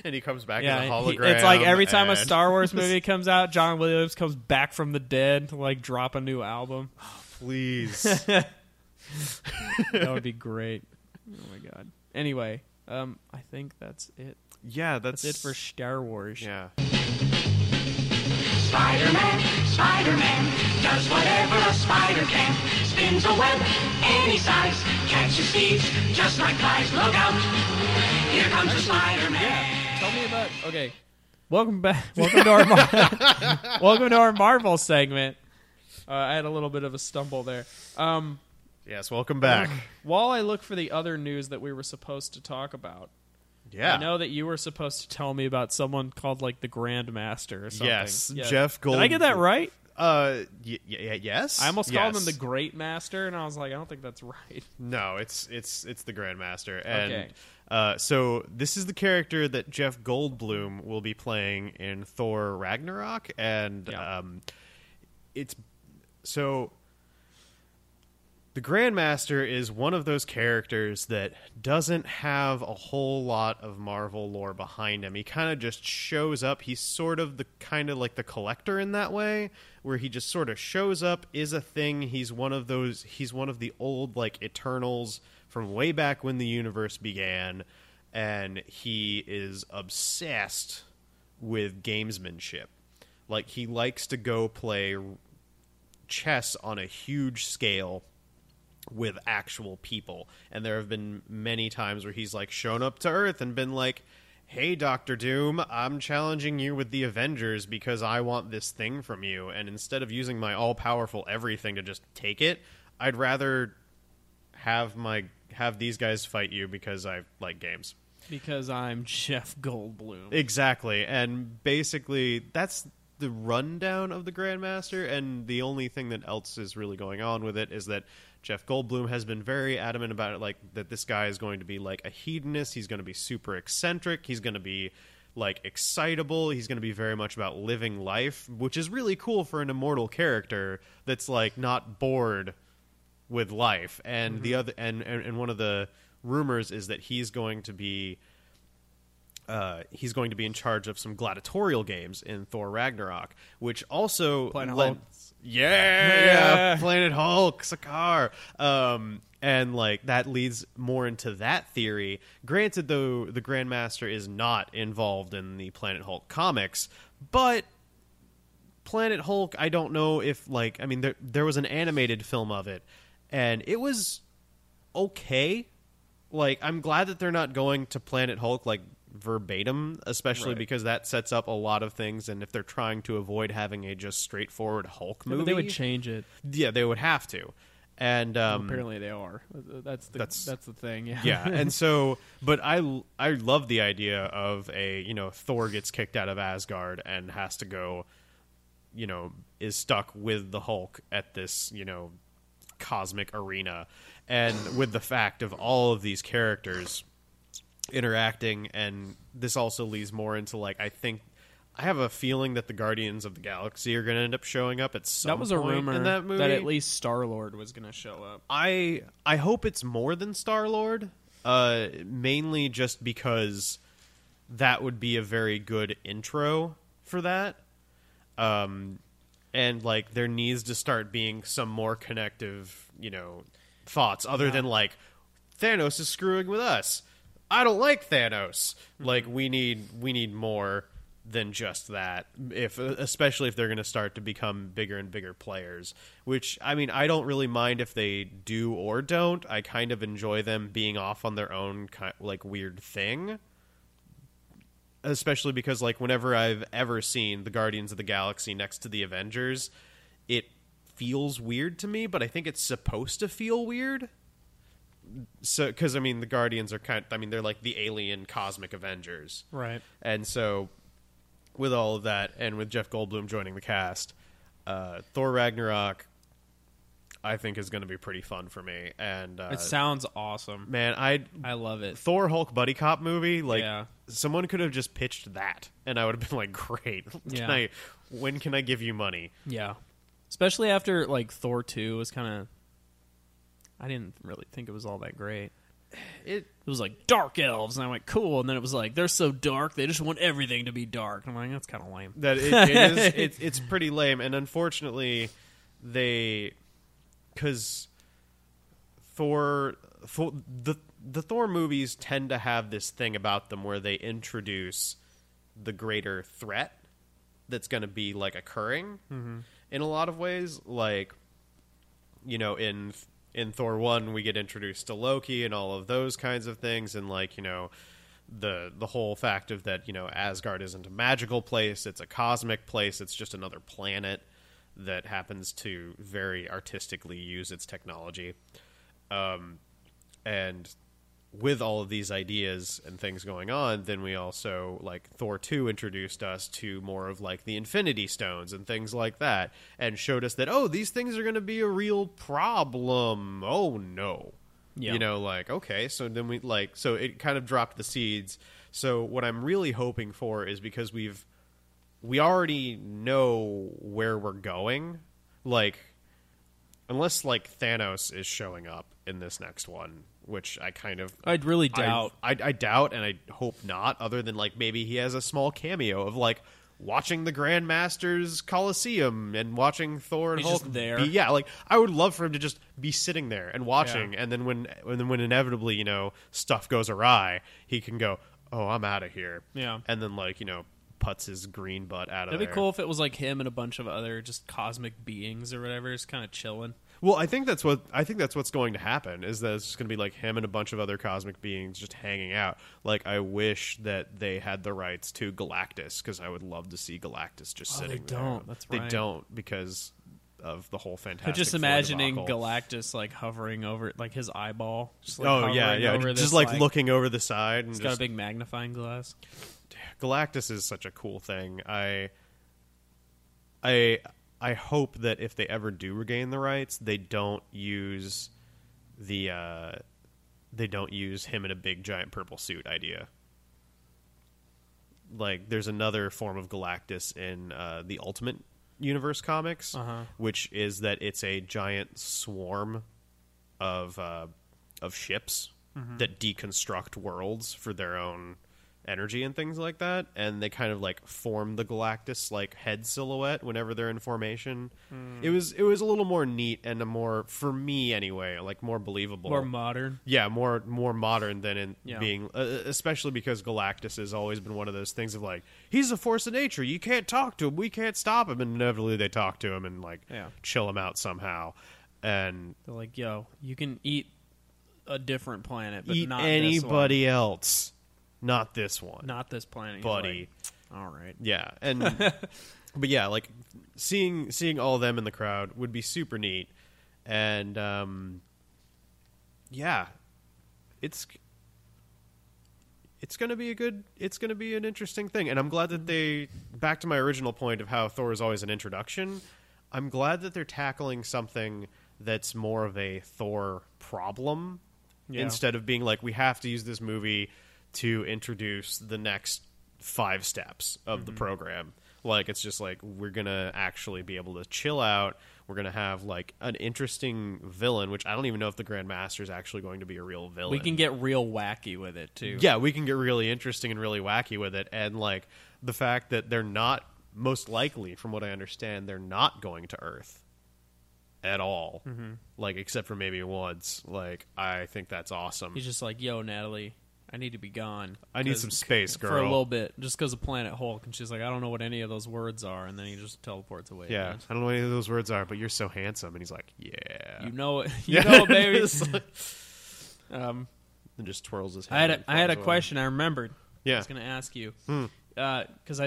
and he comes back yeah, as a he- hologram it's like every time a Star Wars movie comes out, John Williams comes back from the dead to like drop a new album. Oh, please that would be great. Oh my god. Anyway, um, I think that's it. yeah that's, That's it for Star Wars. yeah Spider-Man, Spider-Man, does whatever a spider can. Spins a web any size, catches thieves just like flies. Look out, here comes the Spider-Man. Yeah. Tell me about. Okay, welcome back. Welcome to our Mar- welcome to our Marvel segment. Uh, I had a little bit of a stumble there. Um, yes welcome back while I look for the other news that we were supposed to talk about, yeah I know that you were supposed to tell me about someone called like the Grandmaster or something. Yes, Jeff Gold. Did I get that right? uh y- y- yes I almost called him the Great Master, and I was like, I don't think that's right. No, it's it's it's the Grandmaster, and Okay. uh, so this is the character that Jeff Goldblum will be playing in Thor Ragnarok, and Yeah. um, it's so the Grandmaster is one of those characters that doesn't have a whole lot of Marvel lore behind him. He kind of just shows up. He's sort of the kind of like the collector in that way, where he just sort of shows up, is a thing. He's one of those. He's one of the old like Eternals from way back when the universe began, and he is obsessed with gamesmanship. Like he likes to go play chess on a huge scale with actual people. And there have been many times where he's like shown up to Earth and been like, "Hey, Doctor Doom, I'm challenging you with the Avengers because I want this thing from you. And instead of using my all-powerful everything to just take it, I'd rather have my have these guys fight you because I like games." Because I'm Jeff Goldblum. Exactly. And basically that's the rundown of the Grandmaster and the only thing that else is really going on with it is that Jeff Goldblum has been very adamant about it like that this guy is going to be like a hedonist, he's going to be super eccentric, he's going to be like excitable, he's going to be very much about living life, which is really cool for an immortal character that's like not bored with life. And the other and, and and one of the rumors is that he's going to be uh, he's going to be in charge of some gladiatorial games in Thor Ragnarok, which also Hulk. Yeah, Yeah. Planet Hulk, Sakaar. Um, and like that leads more into that theory. Granted, though, the Grandmaster is not involved in the Planet Hulk comics, but Planet Hulk, I don't know if like I mean there there was an animated film of it, and it was okay. Like I'm glad that they're not going to Planet Hulk like verbatim, especially Right. because that sets up a lot of things. And if they're trying to avoid having a just straightforward Hulk movie, but they would change it. yeah, they would have to. And um, Apparently, they are. That's the That's- that's, the thing. Yeah. yeah, and so, but I I love the idea of a you know Thor gets kicked out of Asgard and has to go, you know, is stuck with the Hulk at this you know cosmic arena, and with the fact of all of these characters interacting, and this also leads more into like I think. I have a feeling that the Guardians of the Galaxy are going to end up showing up at some that was a rumor in that movie. That at least Star Lord was going to show up. I I hope it's more than Star Lord. Uh, mainly just because that would be a very good intro for that. Um, and like there needs to start being some more connective, you know, thoughts other than like Thanos is screwing with us. I don't like Thanos. Mm-hmm. Like we need we need more than just that. If especially if they're going to start to become bigger and bigger players, which I mean, I don't really mind if they do or don't. I kind of enjoy them being off on their own kind like weird thing. Especially because like whenever I've ever seen the Guardians of the Galaxy next to the Avengers, it feels weird to me, but I think it's supposed to feel weird so because I mean the Guardians are kind. I mean they're like the alien cosmic Avengers, Right. and so with all of that, and with Jeff Goldblum joining the cast, uh, Thor Ragnarok, I think is going to be pretty fun for me. And uh, It sounds awesome. man, I I love it. Thor Hulk buddy cop movie like Yeah. someone could have just pitched that, and I would have been like, "Great, can Yeah. I? When can I give you money?" Yeah, especially after like Thor two was kind of. I didn't really think it was all that great. It It was like dark elves, and I went cool, and then it was like they're so dark, they just want everything to be dark. I'm like, that's kind of lame. that it, it is it, it's pretty lame and unfortunately they because thor, thor the the thor movies tend to have this thing about them where they introduce the greater threat that's going to be like occurring mm-hmm. in a lot of ways like you know in in Thor 1 we get introduced to Loki and all of those kinds of things and like you know the the whole fact of that you know Asgard isn't a magical place it's a cosmic place it's just another planet that happens to very artistically use its technology. Um and with all of these ideas and things going on, then we also like Thor 2 introduced us to more of like the Infinity Stones and things like that and showed us that oh, these things are going to be a real problem. Oh no. Yeah. You know like okay, so then we like so it kind of dropped the seeds. So what I'm really hoping for is because we've we already know where we're going, like unless like Thanos is showing up in this next one, which I kind of I'd really doubt. I, I doubt, and I hope not. Other than like maybe he has a small cameo of like watching the Grandmasters Coliseum and watching Thor and He's Hulk there. Be, yeah, like I would love for him to just be sitting there and watching, and then when and then when inevitably you know stuff goes awry, he can go, "Oh, I'm out of here." Yeah. and then like you know puts his green butt out of That'd be there. cool if it was like him and a bunch of other just cosmic beings or whatever, just kind of chilling. Well, I think that's what I think that's what's going to happen is that it's just going to be like him and a bunch of other cosmic beings just hanging out. Like I wish that they had the rights to Galactus because I would love to see Galactus just Oh, they sitting there. don't. That's They right. don't because of the whole fantastic. But just imagining. Galactus like hovering over like his eyeball. Just, like, oh yeah, yeah, just this, like, looking over the side and He's got a big magnifying glass. Galactus is such a cool thing. I I I hope that if they ever do regain the rights, they don't use the uh they don't use him in a big giant purple suit idea. Like there's another form of Galactus in uh the Ultimate Universe comics, Uh-huh. which is that it's a giant swarm of uh of ships that deconstruct worlds for their own energy and things like that and they kind of like form the galactus like head silhouette whenever they're in formation it was it was a little more neat and a more for me anyway like more believable More modern. yeah more more modern than in Yeah. being uh, especially because galactus has always been one of those things of like he's a force of nature you can't talk to him we can't stop him and inevitably they talk to him and like Yeah. chill him out somehow and They're like, yo, you can eat a different planet, but eat not anybody else not this one Not this planet, buddy like, All right. Yeah, and but yeah, like seeing seeing all of them in the crowd would be super neat, and um, yeah, it's it's gonna be a good it's gonna be an interesting thing, and I'm glad that they back to my original point of how Thor is always an introduction. I'm glad that they're tackling something that's more of a Thor problem Yeah. instead of being like we have to use this movie to introduce the next five steps of the mm-hmm. program. Like it's just like we're gonna actually be able to chill out. We're gonna have like an interesting villain which i don't even know if the grand master is actually going to be a real villain. We can get real wacky with it too. yeah we can get really interesting and really wacky with it. And like the fact that they're not most likely from what i understand they're not going to earth at all. Mm-hmm. Like except for maybe once. Like i think that's awesome. He's just like, yo, Natalie, I need to be gone. I need some space, girl. For a little bit, just because of Planet Hulk. And she's like, I don't know what any of those words are. And then he just teleports away. Yeah, again. I don't know what any of those words are, but you're so handsome. And he's like, yeah. You know it. You Yeah. know it, baby. It's um, and just twirls his head. I had a, I had a away. question I remembered. Yeah. I was going to ask you Hmm. because I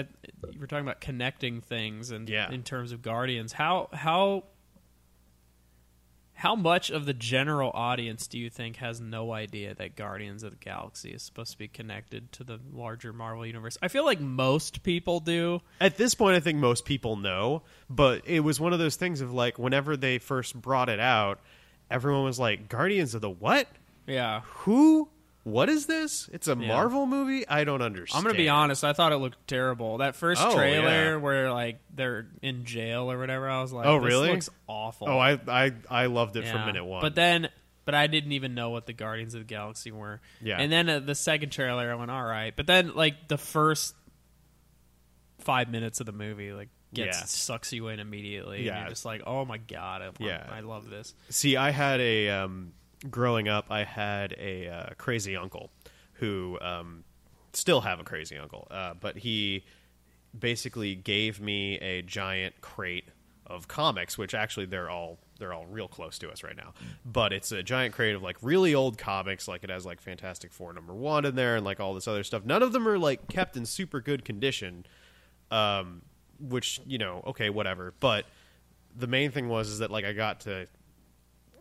you were talking about connecting things and Yeah. in terms of Guardians. How how how much of the general audience do you think has no idea that Guardians of the Galaxy is supposed to be connected to the larger Marvel universe? I feel like most people do. At this point, I think most people know, but it was one of those things of like, whenever they first brought it out, everyone was like, Guardians of the what? Yeah. Who? What is this? It's a Yeah. Marvel movie. I don't understand. I'm gonna be honest. I thought it looked terrible. That first Oh, trailer yeah. where like they're in jail or whatever, I was like, Oh, this really? Looks awful. Oh, I I I loved it from minute one. But then, but I didn't even know what the Guardians of the Galaxy were. Yeah. And then uh, the second trailer, I went, all right. But then, like the first five minutes of the movie, like gets Yeah. sucks you in immediately. and Yeah. you're just like, oh my god, I, Yeah. I love this. See, I had a um, growing up. I had a uh, crazy uncle who um, still have a crazy uncle, uh, but he basically gave me a giant crate of comics, which actually they're all they're all real close to us right now. But it's a giant crate of like really old comics, like it has like Fantastic Four number one in there and like all this other stuff. None of them are like kept in super good condition. Um, which you know, okay, whatever. But the main thing was is that like I got to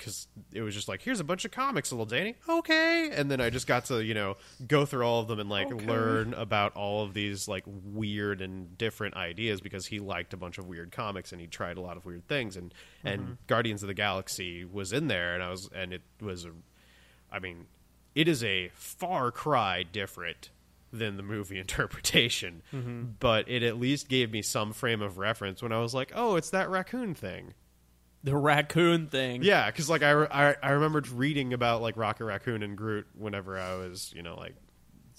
because it was just like here's a bunch of comics, little Danny. Okay, and then I just got to you know go through all of them and like Okay. learn about all of these like weird and different ideas because he liked a bunch of weird comics and he tried a lot of weird things and and mm-hmm. Guardians of the Galaxy was in there and I was and it was a, I mean, it is a far cry different than the movie interpretation, mm-hmm. but it at least gave me some frame of reference when I was like, oh, it's that raccoon thing. The raccoon thing. Yeah, because like I, re- I I remembered reading about like Rocket Raccoon and Groot whenever I was you know like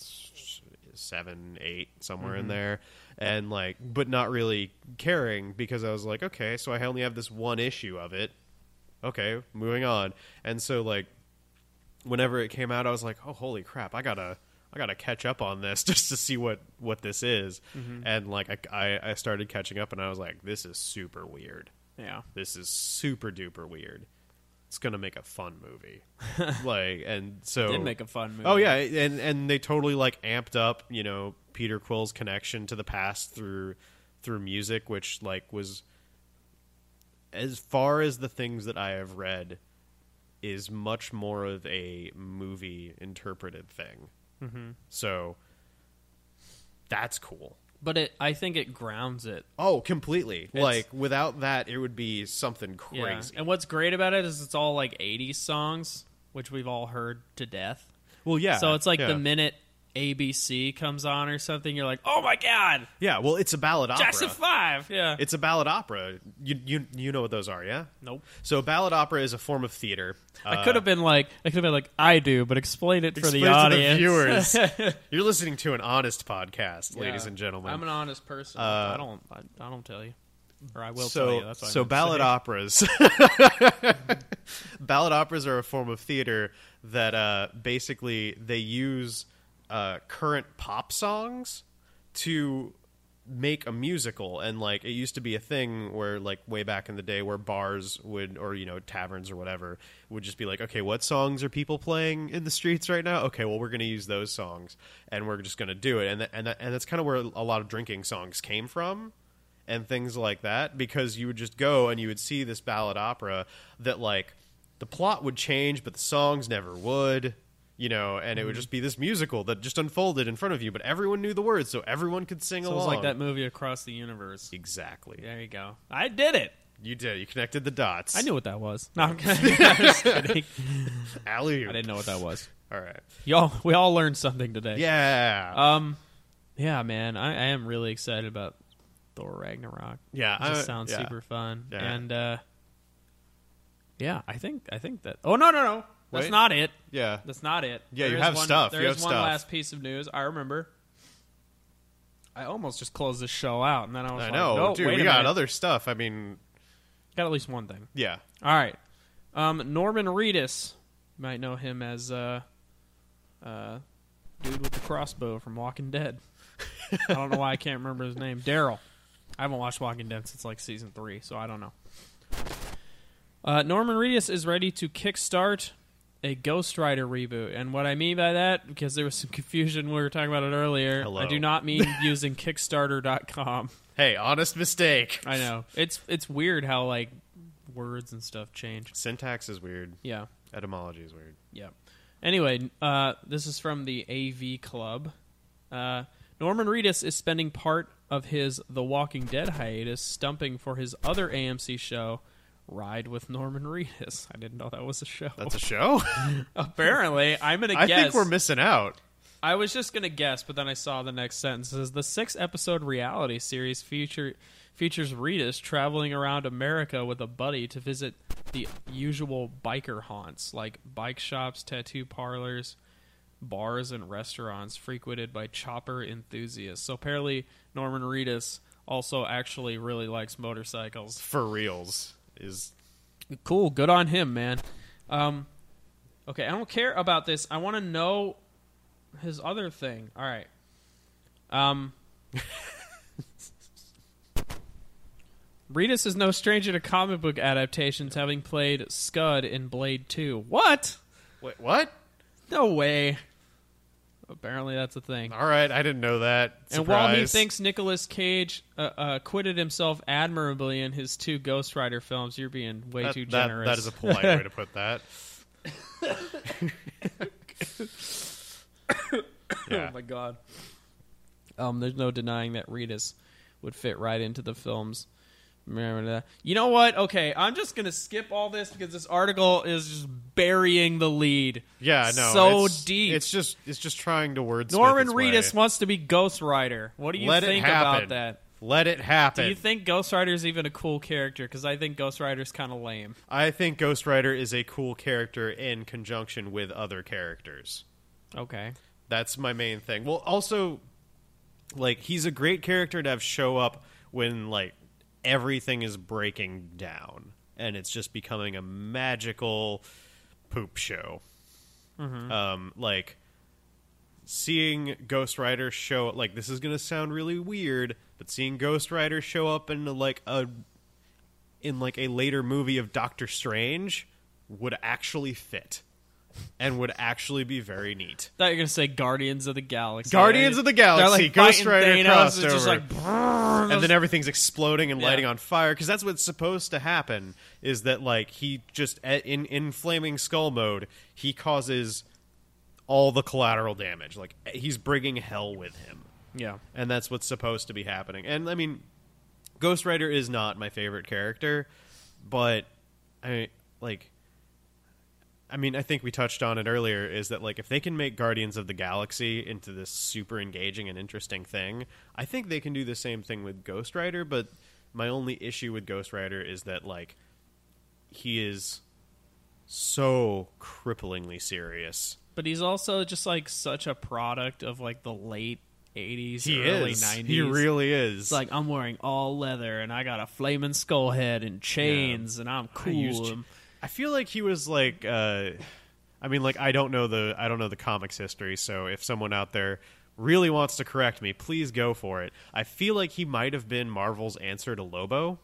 s- seven, eight, somewhere in mm-hmm. there, and like but not really caring because I was like, okay, so I only have this one issue of it. Okay, moving on, and so like whenever it came out, I was like, oh holy crap, I gotta. I gotta catch up on this just to see what what this is, mm-hmm. and like I, I I started catching up, and I was like, this is super weird Yeah. this is super duper weird. It's gonna make a fun movie, like and so Did make a fun movie. Oh yeah, and and they totally like amped up, you know, Peter Quill's connection to the past through through music, which like was as far as the things that I have read is much more of a movie interpreted thing. Mm-hmm. So that's cool. But it, I think it grounds it. Oh, completely. It's- like without that, it would be something Yeah. crazy. And what's great about it is it's all like 80s songs, which we've all heard to death. Well, yeah. so it's like yeah. the minute ABC comes on or something, you're like, oh my god, Yeah, well, it's a ballad opera. Jackson Five. Yeah. It's a ballad opera. You you you know what those are, yeah? nope. So ballad opera is a form of theater. I could have been like, I could have been like, I do, but explain it for the Explain to audience. viewers. You're listening to an honest podcast, ladies Yeah. and gentlemen. I'm an honest person. Uh, I don't. I, I don't tell you, or I will so tell you. That's what I so meant to ballad say. operas. ballad operas are a form of theater that uh, basically they use uh, current pop songs to make a musical. And like it used to be a thing where like way back in the day where bars would or you know taverns or whatever would just be like okay what songs are people playing in the streets right now? Okay well we're going to use those songs and we're just going to do it. And th- and that, and that's kind of where a lot of drinking songs came from and things like that because you would just go and you would see this ballad opera that like the plot would change but the songs never would you know and Mm-hmm. it would just be this musical that just unfolded in front of you but everyone knew the words so everyone could sing So it along was like that movie Across the Universe. exactly There you go. I did it. you did you connected the dots I knew what that was. No, I'm kidding. alley I didn't know what that was. all right Y'all, we all learned something today. yeah Um, yeah, man, I, I am really excited about Thor Ragnarok. yeah It just I- sounds yeah. super fun, Yeah. and uh, yeah, I think I think that. Oh no, no, no, that's Wait. not it. yeah That's not it. Yeah, you is have one, stuff. There You is have one stuff. last piece of news. I remember. I almost just closed this show out, and then I was i like, know "No, dude wait we a got minute. other stuff i mean got at least one thing." yeah All right. Um, Norman Reedus. You might know him as uh, uh, dude with the crossbow from Walking Dead. I don't know why I can't remember his name. Daryl. I haven't watched Walking Dead since like season three, so I don't know. Uh, Norman Reedus is ready to kickstart a Ghost Rider reboot, and what I mean by that, because there was some confusion when we were talking about it earlier, Hello. I do not mean using Kickstarter.com. hey honest mistake I know it's it's weird how like words and stuff change. syntax is weird Yeah. etymology is weird Yeah. Anyway, uh, this is from the AV Club. Uh, Norman Reedus is spending part of his The Walking Dead hiatus stumping for his other AMC show, Ride with Norman Reedus. I didn't know that was a show. That's a show. Apparently, I'm gonna guess I guess. think we're missing out. I was just gonna guess, but then I saw the next sentence. It says the six episode reality series feature features Reedus traveling around America with a buddy to visit the usual biker haunts like bike shops, tattoo parlors, bars, and restaurants frequented by chopper enthusiasts. So apparently, Norman Reedus also actually really likes motorcycles. For reals is Cool, good on him, man. Um, okay, I don't care about this. I want to know his other thing. All right. Um, Reedus is no stranger to comic book adaptations, having played Scud in Blade Two. What? wait, what? No way. Apparently, that's a thing. All right, I didn't know that. And while he thinks Nicolas Cage uh, uh, acquitted himself admirably in his two Ghost Rider films, you're being way that, too that- generous. that is a polite way to put that. yeah. Oh my god. Um, there's no denying that Reedus would fit right into the films. You know what? Okay, I'm just gonna skip all this because this article is just burying the lead. Yeah, no, so it's, deep. It's just it's just trying to wordsmith Norman Reedus way. wants to be Ghost Rider. What do you Let think about that? Let it happen. Do you think Ghost Rider is even a cool character? Because I think Ghost Rider's kind of lame. I think Ghost Rider is a cool character in conjunction with other characters. Okay. That's my main thing. Well, also, like he's a great character to have show up when like everything is breaking down and it's just becoming a magical poop show. Um, like seeing Ghost Rider show like this is gonna sound really weird, but seeing Ghost Rider show up in like a in like a later movie of Doctor Strange would actually fit and would actually be very neat. thought you were gonna say Guardians of the Galaxy. Guardians of the Galaxy, They're like Ghost Rider Thanos, It's just crossover. like and then everything's exploding and Yeah. lighting on fire because that's what's supposed to happen is that like he just eh, in in flaming skull mode he causes all the collateral damage like eh, he's bringing hell with him yeah. and that's what's supposed to be happening and i mean ghost rider is not my favorite character but i like I mean, I think we touched on it earlier. Is that like if they can make Guardians of the Galaxy into this super engaging and interesting thing, I think they can do the same thing with Ghost Rider. But my only issue with Ghost Rider is that like he is so cripplingly serious. But he's also just like such a product of like the late '80s, He early is. '90s. He really is. It's like I'm wearing all leather and I got a flaming skull head and chains and I'm cool. I feel like he was like uh I mean like I don't know the I don't know the comics history, so if someone out there really wants to correct me, please go for it. I feel like he might have been Marvel's answer to Lobo.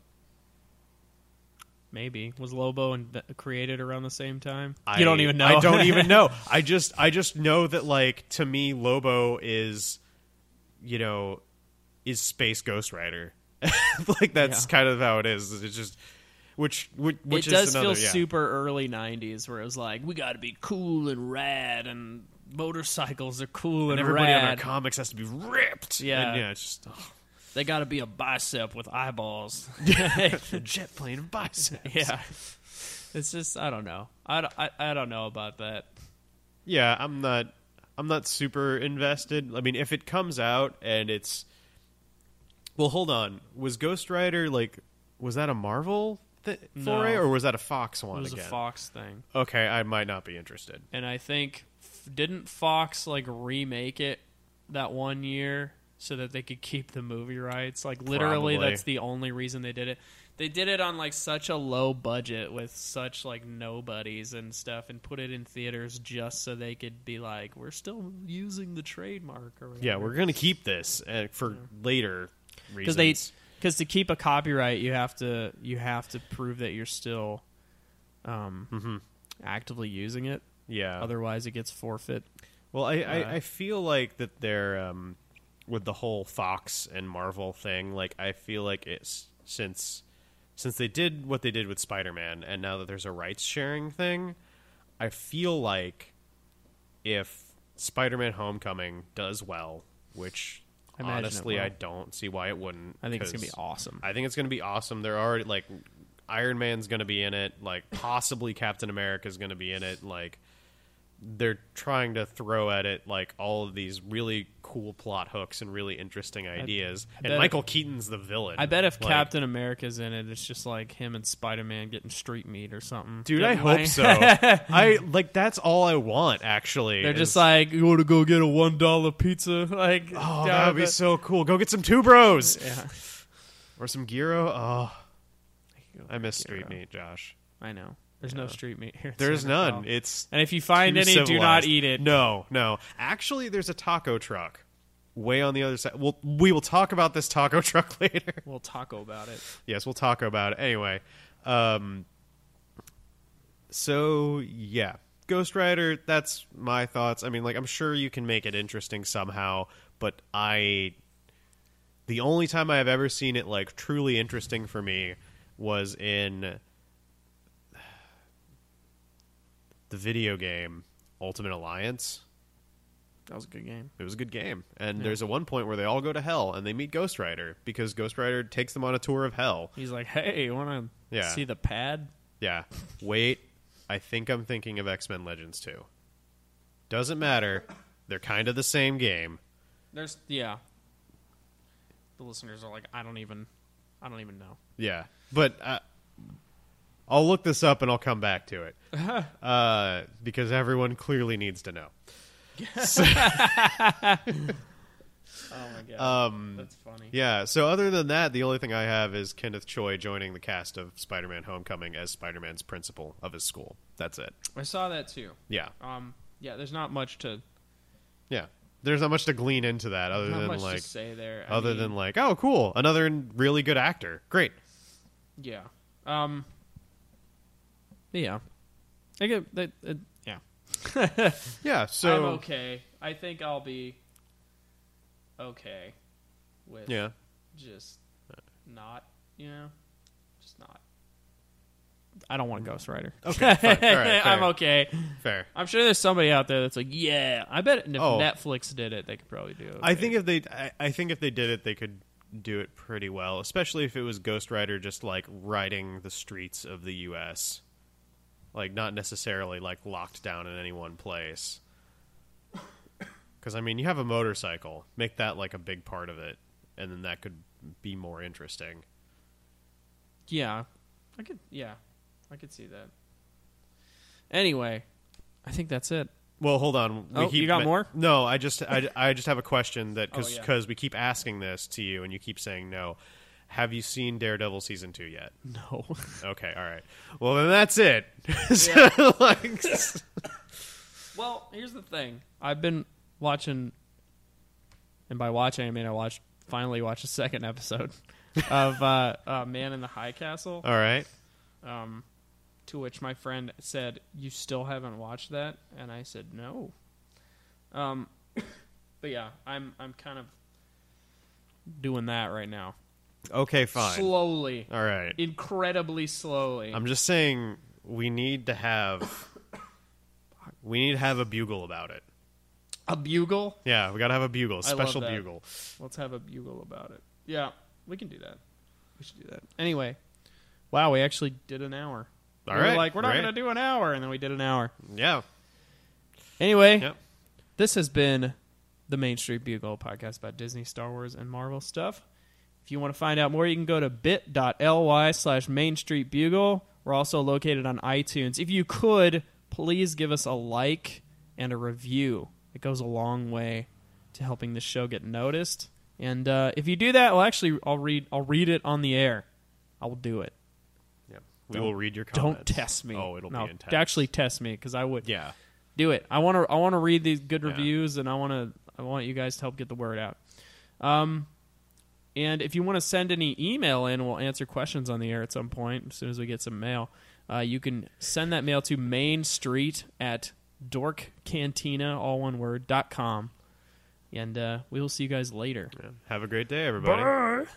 Maybe was Lobo and created around the same time. I, you don't even know. I don't even know. I just I just know that like to me Lobo is you know is Space Ghost Rider. like that's Yeah. kind of how it is. It's just which which, which it is does another feel yeah. super early '90s, where it was like we got to be cool and rad, and motorcycles are cool and and, everybody in our rad. comes has to be ripped. Yeah. And, yeah, it's just oh. they got to be a bicep with eyeballs. A jet plane and biceps. yeah, it's just I don't know. I, don't- I, I don't know about that. Yeah, I'm not I'm not super invested. I mean, if it comes out and it's Well, hold on. Was Ghost Rider like was that a Marvel th- foray No. or was that a Fox one? It was again? a Fox thing, Okay, I might not be interested. and I think f- didn't Fox like remake it that one year so that they could keep the movie rights? Like literally, Probably. that's the only reason they did it. They did it on like such a low budget with such like nobodies and stuff, and put it in theaters just so they could be like, we're still using the trademark or whatever. Yeah, we're going to keep this uh, for later reasons. because they because to keep a copyright you have to you have to prove that you're still um, Mm-hmm. actively using it yeah. otherwise it gets forfeit Well, I, Uh, I, I feel like that they're um, with the whole Fox and Marvel thing. Like, I feel like it's since since they did what they did with Spider Man, and now that there's a rights sharing thing, I feel like if Spider Man Homecoming does well, which imagine honestly. I don't see why it wouldn't. i think it's gonna be awesome I think it's going to be awesome. They're already like, Iron Man's going to be in it, like possibly Captain America's going to be in it, like they're trying to throw at it like all of these really cool plot hooks and really interesting ideas. I and bet Michael Keaton's the villain. I bet if Like, Captain America's in it, it's just like him and Spider Man getting street meat or something. Dude, I hope so. I like that's all I want actually. They're just like, you want to go get a one dollar pizza? Like, Oh, that would be so cool. Go get some two bros Yeah, or some gyro. Oh, I miss street meat, Josh. I know. There's no street meat here. There's none. It's and if you find any, do not eat it. No, no. Actually, there's a taco truck way on the other side. We'll we will talk about this taco truck later. We'll taco about it. yes, we'll talk about it anyway. Um. So yeah, Ghost Rider. That's my thoughts. I mean, like I'm sure you can make it interesting somehow, but I. The only time I have ever seen it like truly interesting for me was in the video game Ultimate Alliance. That was a good game. It was a good game. And Yeah. there's a one point where they all go to hell and they meet Ghost Rider because Ghost Rider takes them on a tour of hell. He's like, hey, you want to Yeah. see the pad? Yeah. Wait, I think I'm thinking of X Men Legends 2. Doesn't matter. They're kind of the same game. There's yeah. The listeners are like, I don't even, I don't even know. Yeah. But uh, I'll look this up and I'll come back to it. uh, because everyone clearly needs to know. Oh my god, Um, that's funny. Yeah, so other than that, the only thing I have is Kenneth Choi joining the cast of Spider Man Homecoming as Spider Man's principal of his school. That's it. I saw that too. Yeah. Um, yeah, there's not much to Yeah. There's not much to glean into that other than like say there. I other mean, than like, oh cool, another really good actor. Great. yeah. Um. Yeah. I get that. Uh, yeah. Yeah, so I'm okay. I think I'll be okay with Yeah. just not, you know, just not. I don't want Ghost Rider. Okay, fine. All right, I'm okay. Fair. I'm sure there's somebody out there that's like, yeah. I bet if Oh. Netflix did it, they could probably do it. I think if they I, I think if they did it they could do it pretty well, especially if it was Ghost Rider just like riding the streets of the US. Like not necessarily like locked down in any one place. Cuz I mean, you have a motorcycle, make that like a big part of it and then that could be more interesting. Yeah, I could. Yeah, I could see that. Anyway, I think that's it. Well, hold on. We Oh, you got me- more? No, I just I, I just have a question that because Oh, yeah. we keep asking this to you and you keep saying no. Have you seen Daredevil season two yet? No. Okay, all right. Well, then that's it. So, like, well, here's the thing. I've been watching, and by watching I mean I watched finally watched the second episode of uh, uh, Man in the High Castle. all right. Um, to which my friend said, "You still haven't watched that?" And I said, "No." Um, but yeah, I'm I'm kind of doing that right now, Okay, fine. slowly, all right. incredibly slowly. I'm just saying we need to have we need to have a bugle about it. a bugle. Yeah, we got to have a bugle, a special bugle. Let's have a bugle about it. Yeah, we can do that. We should do that. Anyway, wow, we actually did an hour. All we were right, like we're not going to do an hour, and then we did an hour. Yeah. Anyway, Yep. this has been the Main Street Bugle podcast about Disney, Star Wars, and Marvel stuff. If you want to find out more, you can go to bit.ly slash Main Street Bugle. We're also located on iTunes. If you could, please give us a like and a review. It goes a long way to helping the show get noticed. And uh, if you do that, well, actually, I'll read. I'll read it on the air. I will do it. Yep. We Don't- will read your comments. Don't test me. Oh, it'll no, be intense. Actually, test me because I would Yeah. do it. I want to. I want to read these good Yeah. reviews, and I want to. I want you guys to help get the word out. Um, and if you want to send any email in, we'll answer questions on the air at some point as soon as we get some mail. Uh, you can send that mail to Main Street at dorkcantina, all one word, dot com. And uh, we will see you guys later. Yeah. Have a great day, everybody. Bye.